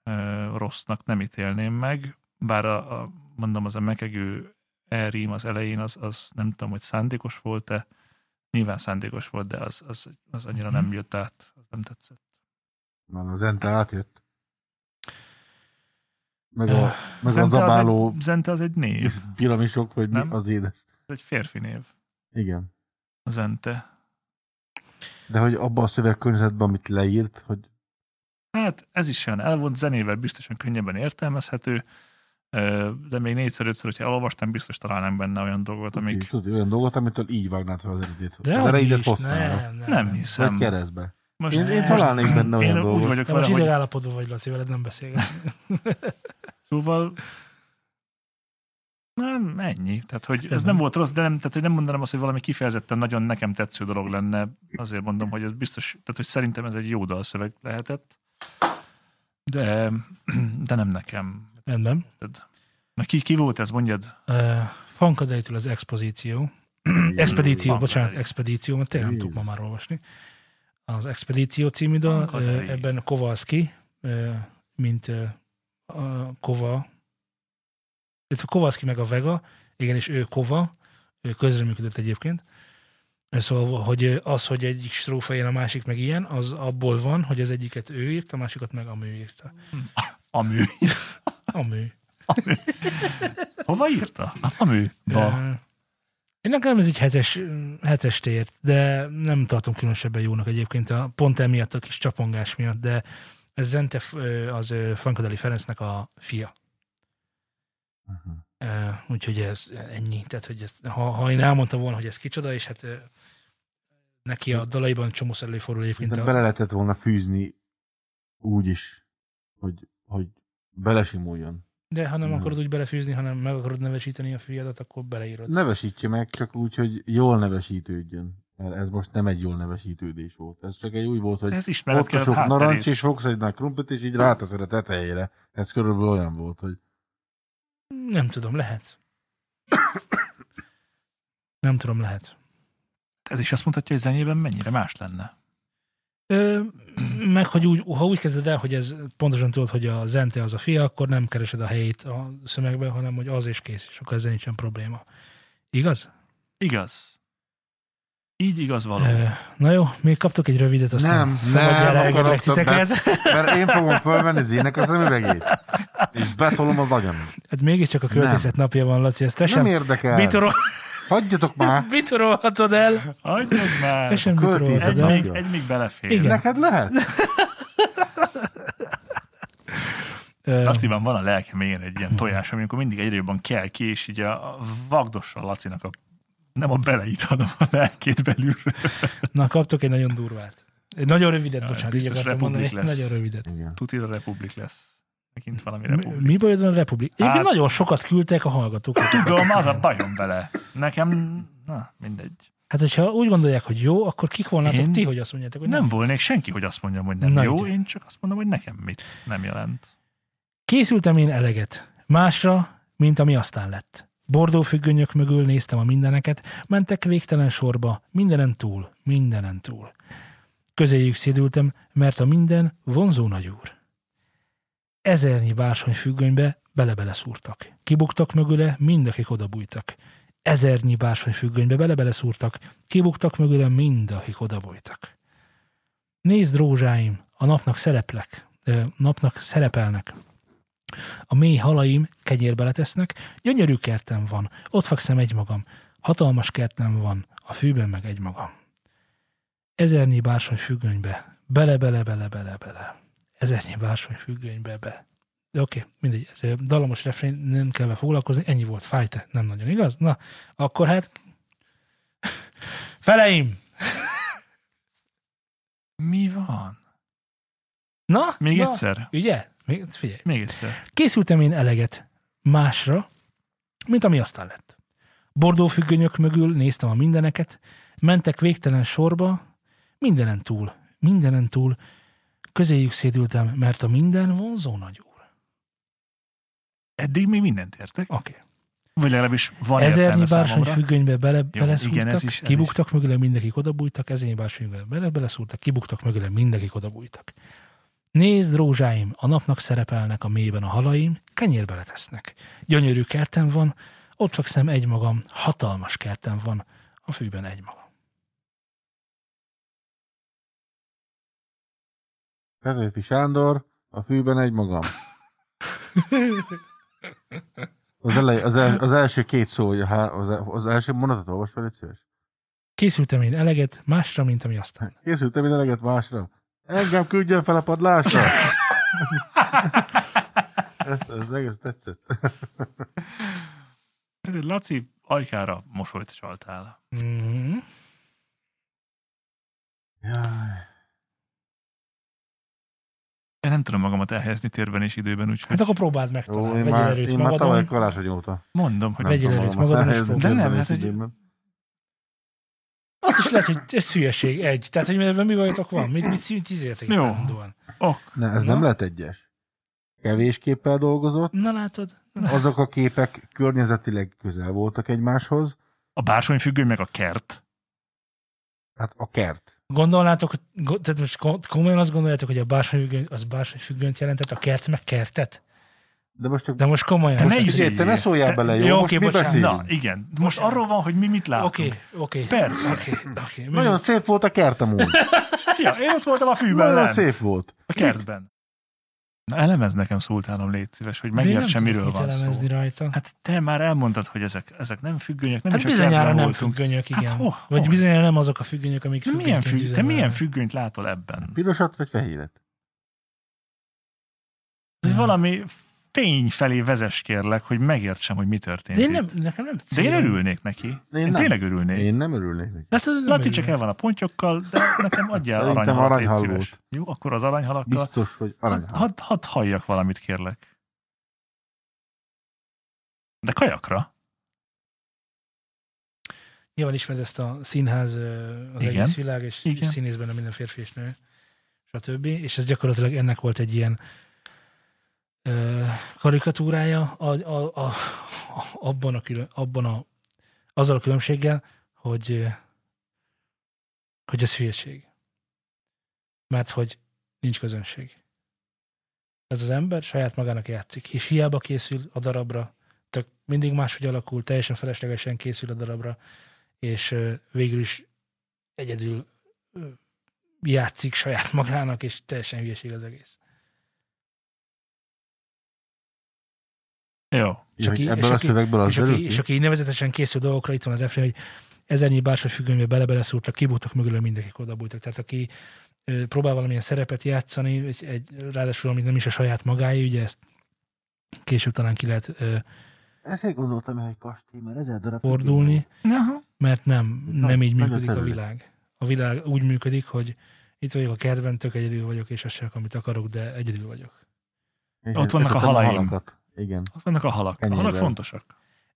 ö, rossznak nem ítélném meg, bár a, a mondom, az a mekegő elrím az elején, az, az nem tudom, hogy szándékos volt-e, nyilván szándékos volt, de az, az, az annyira Mhm. nem jött át, az nem tetszett. már a zente átjött. Meg Öh, a, meg a Zente az, zabáló egy, Zente az egy név, piramisok, vagy mi Nem? az édes. ez egy férfi név, Igen. a Zente. De hogy abban a szövegkörnyezetben, amit leírt, hogy Hát ez is olyan elvont zenével biztosan könnyebben értelmezhető, de még négyszer-ötször, hogyha elolvastam, biztos találnánk benne olyan dolgot, amik amik... tudod, olyan dolgot, amitől így vágnád fel az eredét. De az is, hosszára. nem, nem, nem hiszem. Vagy keresztbe. Most, Én, én találnék benne olyan én úgy dolgot. vagyok De vele, most hogy idegállapodva vagy, Laci, veled nem beszélgetni. <laughs> szóval nem, ennyi. Tehát, hogy ez nem volt rossz, de nem, tehát, hogy nem mondanám azt, hogy valami kifejezetten nagyon nekem tetsző dolog lenne. Azért mondom, hogy ez biztos, tehát, hogy szerintem ez egy jó dalszöveg lehetett. De, <clears throat> de nem nekem. Rendben. Na ki, ki volt ez, mondjad? Uh, Fankadeitől az expozíció. Expedíció, bocsánat, expedíció, mert tényleg nem tudok ma már olvasni. Az Expedíció című dal, ebben Kowalski, ö, mint ö, a Kova, illetve Kowalski meg a Vega, igen, és ő Kova, ő közreműködött egyébként. Szóval, hogy az, hogy egyik strófa ilyen, a másik meg ilyen, az abból van, hogy az egyiket ő írt, a másikat meg a mű írta. A mű. A mű. <laughs> Hova írta? A mű. Ba. Ö, Én nekem ez egy hetes, hetes tért, de nem tartom különösebben jónak egyébként, a, pont emiatt a kis csapongás miatt, de ez Zente az ö, Funkadeli Ferencnek a fia. Uh-huh. Úgyhogy ez ennyi. Tehát, hogy ezt, ha, ha én elmondtam volna, hogy ez kicsoda, és hát neki a dalaiban csomószor előfordul egyébként De a... bele lehetett volna fűzni úgy is, hogy, hogy belesimuljon. De ha nem Nem. akarod úgy belefűzni, hanem meg akarod nevesíteni a fiadat, akkor beleírod. Nevesítse meg, csak úgy, hogy jól nevesítődjön. Mert ez most nem egy jól nevesítődés volt. Ez csak egy úgy volt, hogy Ez ott a sok narancs, és fogsz egy nagy krumplit, és így ráteszed a tetejére. Ez körülbelül olyan volt, hogy Nem tudom, lehet. Nem tudom, lehet. Ez is azt mutatja, hogy zenyében mennyire más lenne. Meg, hogy úgy, ha úgy kezded el, hogy ez pontosan tudod, hogy a zente az a fia, akkor nem keresed a helyét a szövegben, hanem hogy az és kész, és akkor ezzel nincsen probléma. Igaz? Igaz. Így igaz való. Na jó, még kaptok egy rövidet, aztán Nem, nem akarok titeket. mert én fogom fölvenni Zének a szemüvegét. És betolom az agyam. Hát mégiscsak a költészet napja van, Laci, ezt te Nem sem érdekel. bitorol, Hagyjatok már. <laughs> bitorolhatod el. Hagyjad már! Te sem Egy el. még, egy még belefér. Igen. Neked lehet? Laciban van a lelkeményen egy ilyen tojás, amikor mindig egyre jobban kell ki, és így a a vagdossa Lacinak a nem a beleit, hanem a lelkét belül. <laughs> Na, kaptok egy nagyon durvát. Egy nagyon rövidet, bocsánat, így akartam mondani. Lesz. Nagyon rövidet. Igen. Tutira Republik lesz. Megint valami Mi, Republik. mi bajod van a Republik? Egyébként Hát- nagyon sokat küldtek a hallgatók. Tudom, az a bajom vele. Nekem, na, mindegy. Hát, hogyha úgy gondolják, hogy jó, akkor kik volnátok Én- ti, hogy azt mondjátok, hogy nem. Nem volnék senki, hogy azt mondjam, hogy nem Na, jó, ugye. én csak azt mondom, hogy nekem mit nem jelent. Készültem én eleget. Másra, mint ami aztán lett. Bordó függönyök mögül néztem a mindeneket, mentek végtelen sorba, mindenen túl, mindenen túl. Közéjük szédültem, mert a minden vonzó nagyúr. Ezernyi bársony függönybe bele-bele szúrtak. Kibuktak mögüle, mind, akik odabújtak. Ezernyi bársony függönybe bele-bele szúrtak. Kibuktak mögüle, mind, akik odabújtak. Nézd, rózsáim, a napnak szereplek, ö, napnak szerepelnek. A mély halaim kenyérbe letesznek, gyönyörű kertem van, ott fekszem egymagam, hatalmas kertem van, a fűben meg egymagam. Ezernyi bársony függönybe, bele, Ezernyi bársony függönybe, be. De oké, mindegy, ez dallamos refrén, nem kell vele foglalkozni, ennyi volt, fájte, nem nagyon igaz? Na, akkor hát <laughs> feleim! <laughs> Mi van? Na, Még na, egyszer? Ugye? Még, figyelj, Még egyszer. Készültem én eleget másra, mint ami aztán lett. Bordó függönyök mögül néztem a mindeneket, mentek végtelen sorba, mindenen túl, mindenen túl, közéjük szédültem, mert a minden vonzó nagy úr. Eddig még mindent értek. Oké. Okay. Vagy legalábbis van Ezernyi bársony függönybe bele, Jó, beleszúrtak, igen, ez is- ez kibuktak mögüle, mindenkik odabújtak, ezernyi bársonybe bele, beleszúrtak, kibuktak mögüle, mindenkik odabújtak. Nézd, rózsáim, a napnak szerepelnek a mélyben a halaim, kenyérbe letesznek. Gyönyörű kertem van, ott fekszem egymagam, hatalmas kertem van, a fűben egymagam. Petőfi Sándor, a fűben egy magam. Az, elej, az, el, az első két szó, hogy az, az első mondatot olvas fel, egy szíves. Készültem én eleget másra, mint ami aztán. Készültem én eleget másra. Engem küldjön fel a padlásra. ez, ez egész tetszett. Laci ajkára mosolyt csaltál. Mm-hmm. Jaj. Én nem tudom magamat elhelyezni térben és időben, úgyhogy Hát akkor próbáld meg Ó, talán. én Vegyél már, erőt én már tavaly magadon. karácsony óta. mondom, hogy Vegy- Vegyél erőt magadon, és próbáld. De nem, hát, időben. Azt is lehet, hogy ez hülyeség. Egy. Tehát, hogy ebben mi bajotok van? Mit, mit, mit izéltek Jó. állandóan? ok. Ne, ez Na? nem lehet egyes. Kevés képpel dolgozott, Na látod? azok a képek környezetileg közel voltak egymáshoz. A bársonyfüggöny meg a kert. Hát a kert. Gondolnátok, tehát most ko- komolyan azt gondoljátok, hogy a bársonyfüggöny, az bársonyfüggönyt jelentett, a kert meg kertet? De most csak... De most komolyan. Te most ne figyelj, te ne szóljál Te- bele, jó? Jó, most oké, mi bocsánat. Na, igen. Most Bocsánat. arról van, hogy mi mit látunk. Oké, oké. Persze. Oké, oké. Nagyon szép volt a kert amúgy. <laughs> Ja, én ott voltam a fűben Nagyon lent, szép volt. a kertben. Na elemez nekem szultánom, légy szíves, hogy megértsem, miről van elemezni szó. rajta. Hát te már elmondtad, hogy ezek, ezek nem függönyök, nem Hát is bizonyára nem voltunk. függönyök, Hát igen. ho- Vagy hol? bizonyára nem azok a függönyök, amik De milyen függ, te milyen függönyt látol ebben? Pirosat vagy fehéret? Hogy valami fény felé vezess kérlek, hogy megértsem, hogy mi történt De én nem, nekem nem De én célom. örülnék neki. Én, Én én nem. tényleg örülnék. Én... Nem örülnék neki. Hát, nem Laci csak el van a pontyokkal, de nekem adjál aranyhalat, légy aranyhal szíves. volt. Jó, akkor az aranyhalakkal. Biztos, hogy Hadd aranyhal. had, had halljak valamit, kérlek. De kajakra? Nyilván ismered ezt a színház, az Igen. egész világ, és Igen. színész benne minden férfi és nő, stb. És ez gyakorlatilag ennek volt egy ilyen karikatúrája a, a, a, abban, a külön, abban a, azzal a különbséggel, hogy, hogy ez hülyeség. Mert hogy nincs közönség. Ez az ember saját magának játszik, és hiába készül a darabra, tök mindig máshogy alakul, teljesen feleslegesen készül a darabra, és végül is egyedül játszik saját magának, és teljesen hülyeség az egész. Jó. És aki- ebből és a szövegből az És aki, ki? és aki így nevezetesen készül dolgokra, itt van a refrén, hogy ezernyi bársony függönybe bele-bele szúrtak, kibújtak mögül, mindenkik oda bújtak. Tehát aki ö, próbál valamilyen szerepet játszani, egy, egy, ráadásul amit nem is a saját magáé, ugye ezt később talán ki lehet ö, Ezért gondoltam, hogy kastély, mert ezer darab... fordulni, mert nem, Na, nem így a működik a világ. A világ úgy működik, hogy itt vagyok a kertben, tök egyedül vagyok, és azt csak, amit akarok, de egyedül vagyok. És Ott vannak a halaim. halakat. Igen. Ott vannak a halak. A halak fontosak.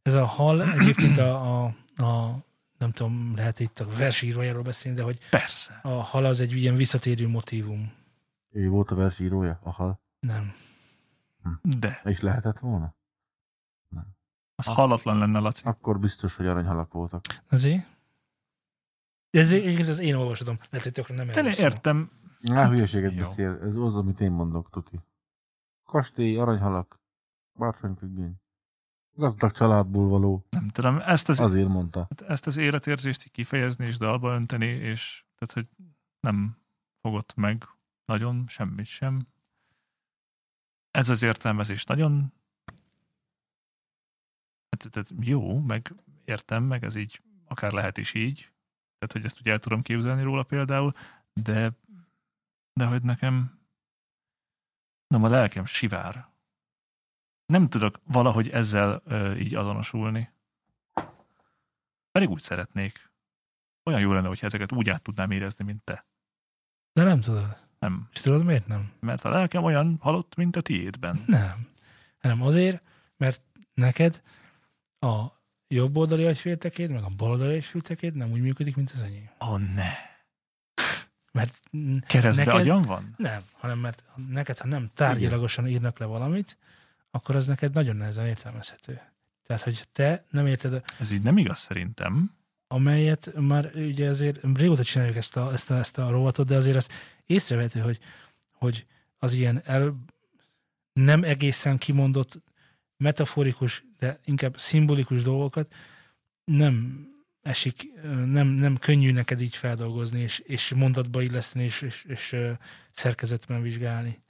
Ez a hal egyébként a, a, a nem tudom, lehet itt a versírójáról beszélni, de hogy Persze. a hal az egy ilyen visszatérő motívum. Ő volt a versírója, a hal. Nem. De. És lehetett volna? Az halatlan lenne, Laci. Akkor biztos, hogy aranyhalak voltak. Azért? Ez egyébként az én olvasatom. Lehet, hogy tökre nem Te értem. Á, Hát, hülyeséget jó. beszél. Ez az, amit én mondok, tuti. Kastély, aranyhalak, bársonyfüggöny. Gazdag családból való. Nem tudom, ezt az, Azért mondta. ezt az életérzést kifejezni és dalba önteni, és tehát, hogy nem fogott meg nagyon semmit sem. Ez az értelmezés nagyon hát, tehát jó, meg értem, meg ez így akár lehet is így, tehát hogy ezt ugye el tudom képzelni róla például, de de hogy nekem nem a lelkem sivár. Nem tudok valahogy ezzel ö, így azonosulni. Pedig úgy szeretnék. Olyan jó lenne, hogyha ezeket úgy át tudnám érezni, mint te. De nem tudod. Nem. És tudod miért nem? Mert a lelkem olyan halott, mint a tiédben. Nem. Hanem azért, mert neked a jobb oldali agyféltekéd, meg a bal oldali agyféltekéd nem úgy működik, mint az enyém. Ó, oh, ne. Mert Keresztbe Neked- agyam van? nem, hanem mert neked, ha nem tárgyilagosan írnak le valamit, akkor az neked nagyon nehezen értelmezhető. Tehát, hogy te nem érted, Ez így nem igaz szerintem. amelyet már ugye azért régóta csináljuk ezt a, ezt a, ezt a rovatot, de azért azt észrevehető, hogy, hogy az ilyen el, nem egészen kimondott metaforikus, de inkább szimbolikus dolgokat nem esik, nem, nem könnyű neked így feldolgozni, és, és mondatba illeszteni, és, és, és szerkezetben vizsgálni.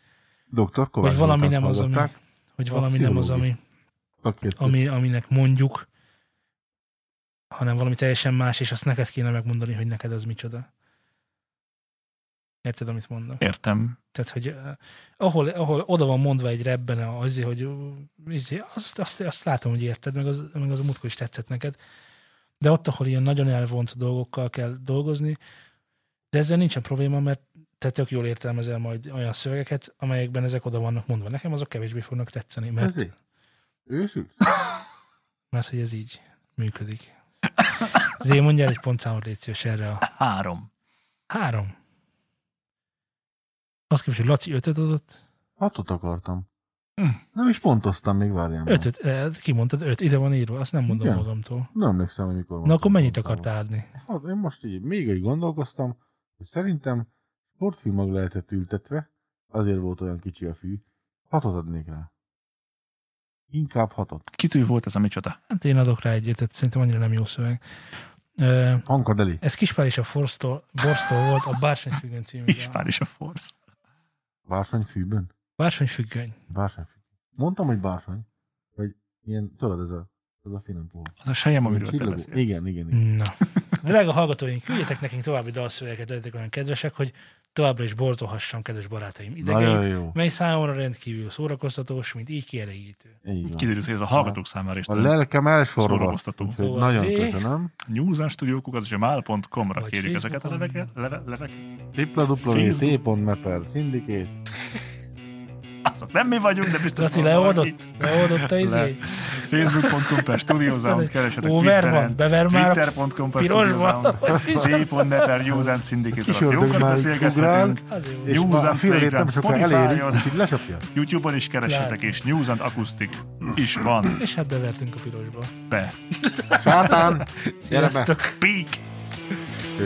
Dr. Kovács Vagy valami nem az, ami? Hogy valami nem az, ami, ami, aminek mondjuk, hanem valami teljesen más, és azt neked kéne megmondani, hogy neked az micsoda. Érted, amit mondok? Értem. Tehát, hogy uh, ahol, ahol oda van mondva egy rebben azért, hogy uh, izé, azt, azt, azt, látom, hogy érted, meg az, meg az a múltkor is tetszett neked. De ott, ahol ilyen nagyon elvont dolgokkal kell dolgozni, de ezzel nincsen probléma, mert te tök jól értelmezel majd olyan szövegeket, amelyekben ezek oda vannak mondva. Nekem azok kevésbé fognak tetszeni, mert, Ezért? Ősült? <laughs> mert hogy ez így működik. Azért mondjál egy pontszámot, légy szíves erre a Három. három. Azt képest, hogy Laci ötöt adott, Hatot akartam. Hm. Nem is pontoztam még, várjál. ötöt, eh, kimondtad, öt, ide van írva, azt nem mondom Igen? magamtól. Nem emlékszem, hogy mikor Na akkor mennyit akartál adni? Hát én most így még egy gondolkoztam, hogy szerintem sportfilmag lehetett ültetve, azért volt olyan kicsi a fű, hatot adnék rá. Inkább hatot. Kitű volt ez a micsoda? Hát én adok rá egy ötöt, szerintem annyira nem jó szöveg. Ö, Hankadeli. Ez Kispár és a Forstól, Borstól volt a Bársonyfüggöny című. Ispár is a force. Bársonyfűben? Bársonyfüggöny. Bársonyfű. Mondtam, hogy bársony. Vagy ilyen, tudod, ez a, ez a finom puha. Az a sejem, amiről te beszélsz. Igen, igen, igen. Na. Drága hallgatóink, küldjetek nekünk további dalszövegeket, legyetek olyan kedvesek, hogy továbbra is borzolhassam, kedves barátaim idegeit, mely számomra rendkívül szórakoztatós, mint így kielégítő. Kiderült, hogy ez a hallgatók számára is A lelkem elsorva. szórakoztató. Nagyon köszönöm. newsandstudiókukat.gmail.com-ra Vagy kérjük ezeket a leveket, leve, levek. www.t.me Syndicate. Azok nem mi vagyunk, de biztos Laci leoldott? Leoldott a izé? Facebook.com per StudioZound, keresetek Over Twitteren. van, bever már a Twitter.com per. StudioZound. D.net per News and Syndicate jókat beszélgethetünk. News and Playground Spotify-on. YouTube-on is keressetek, Látom. és News and Acoustic is van. És hát bevertünk a pirosba. Be. Sátán! Sziasztok! Peak! Ö,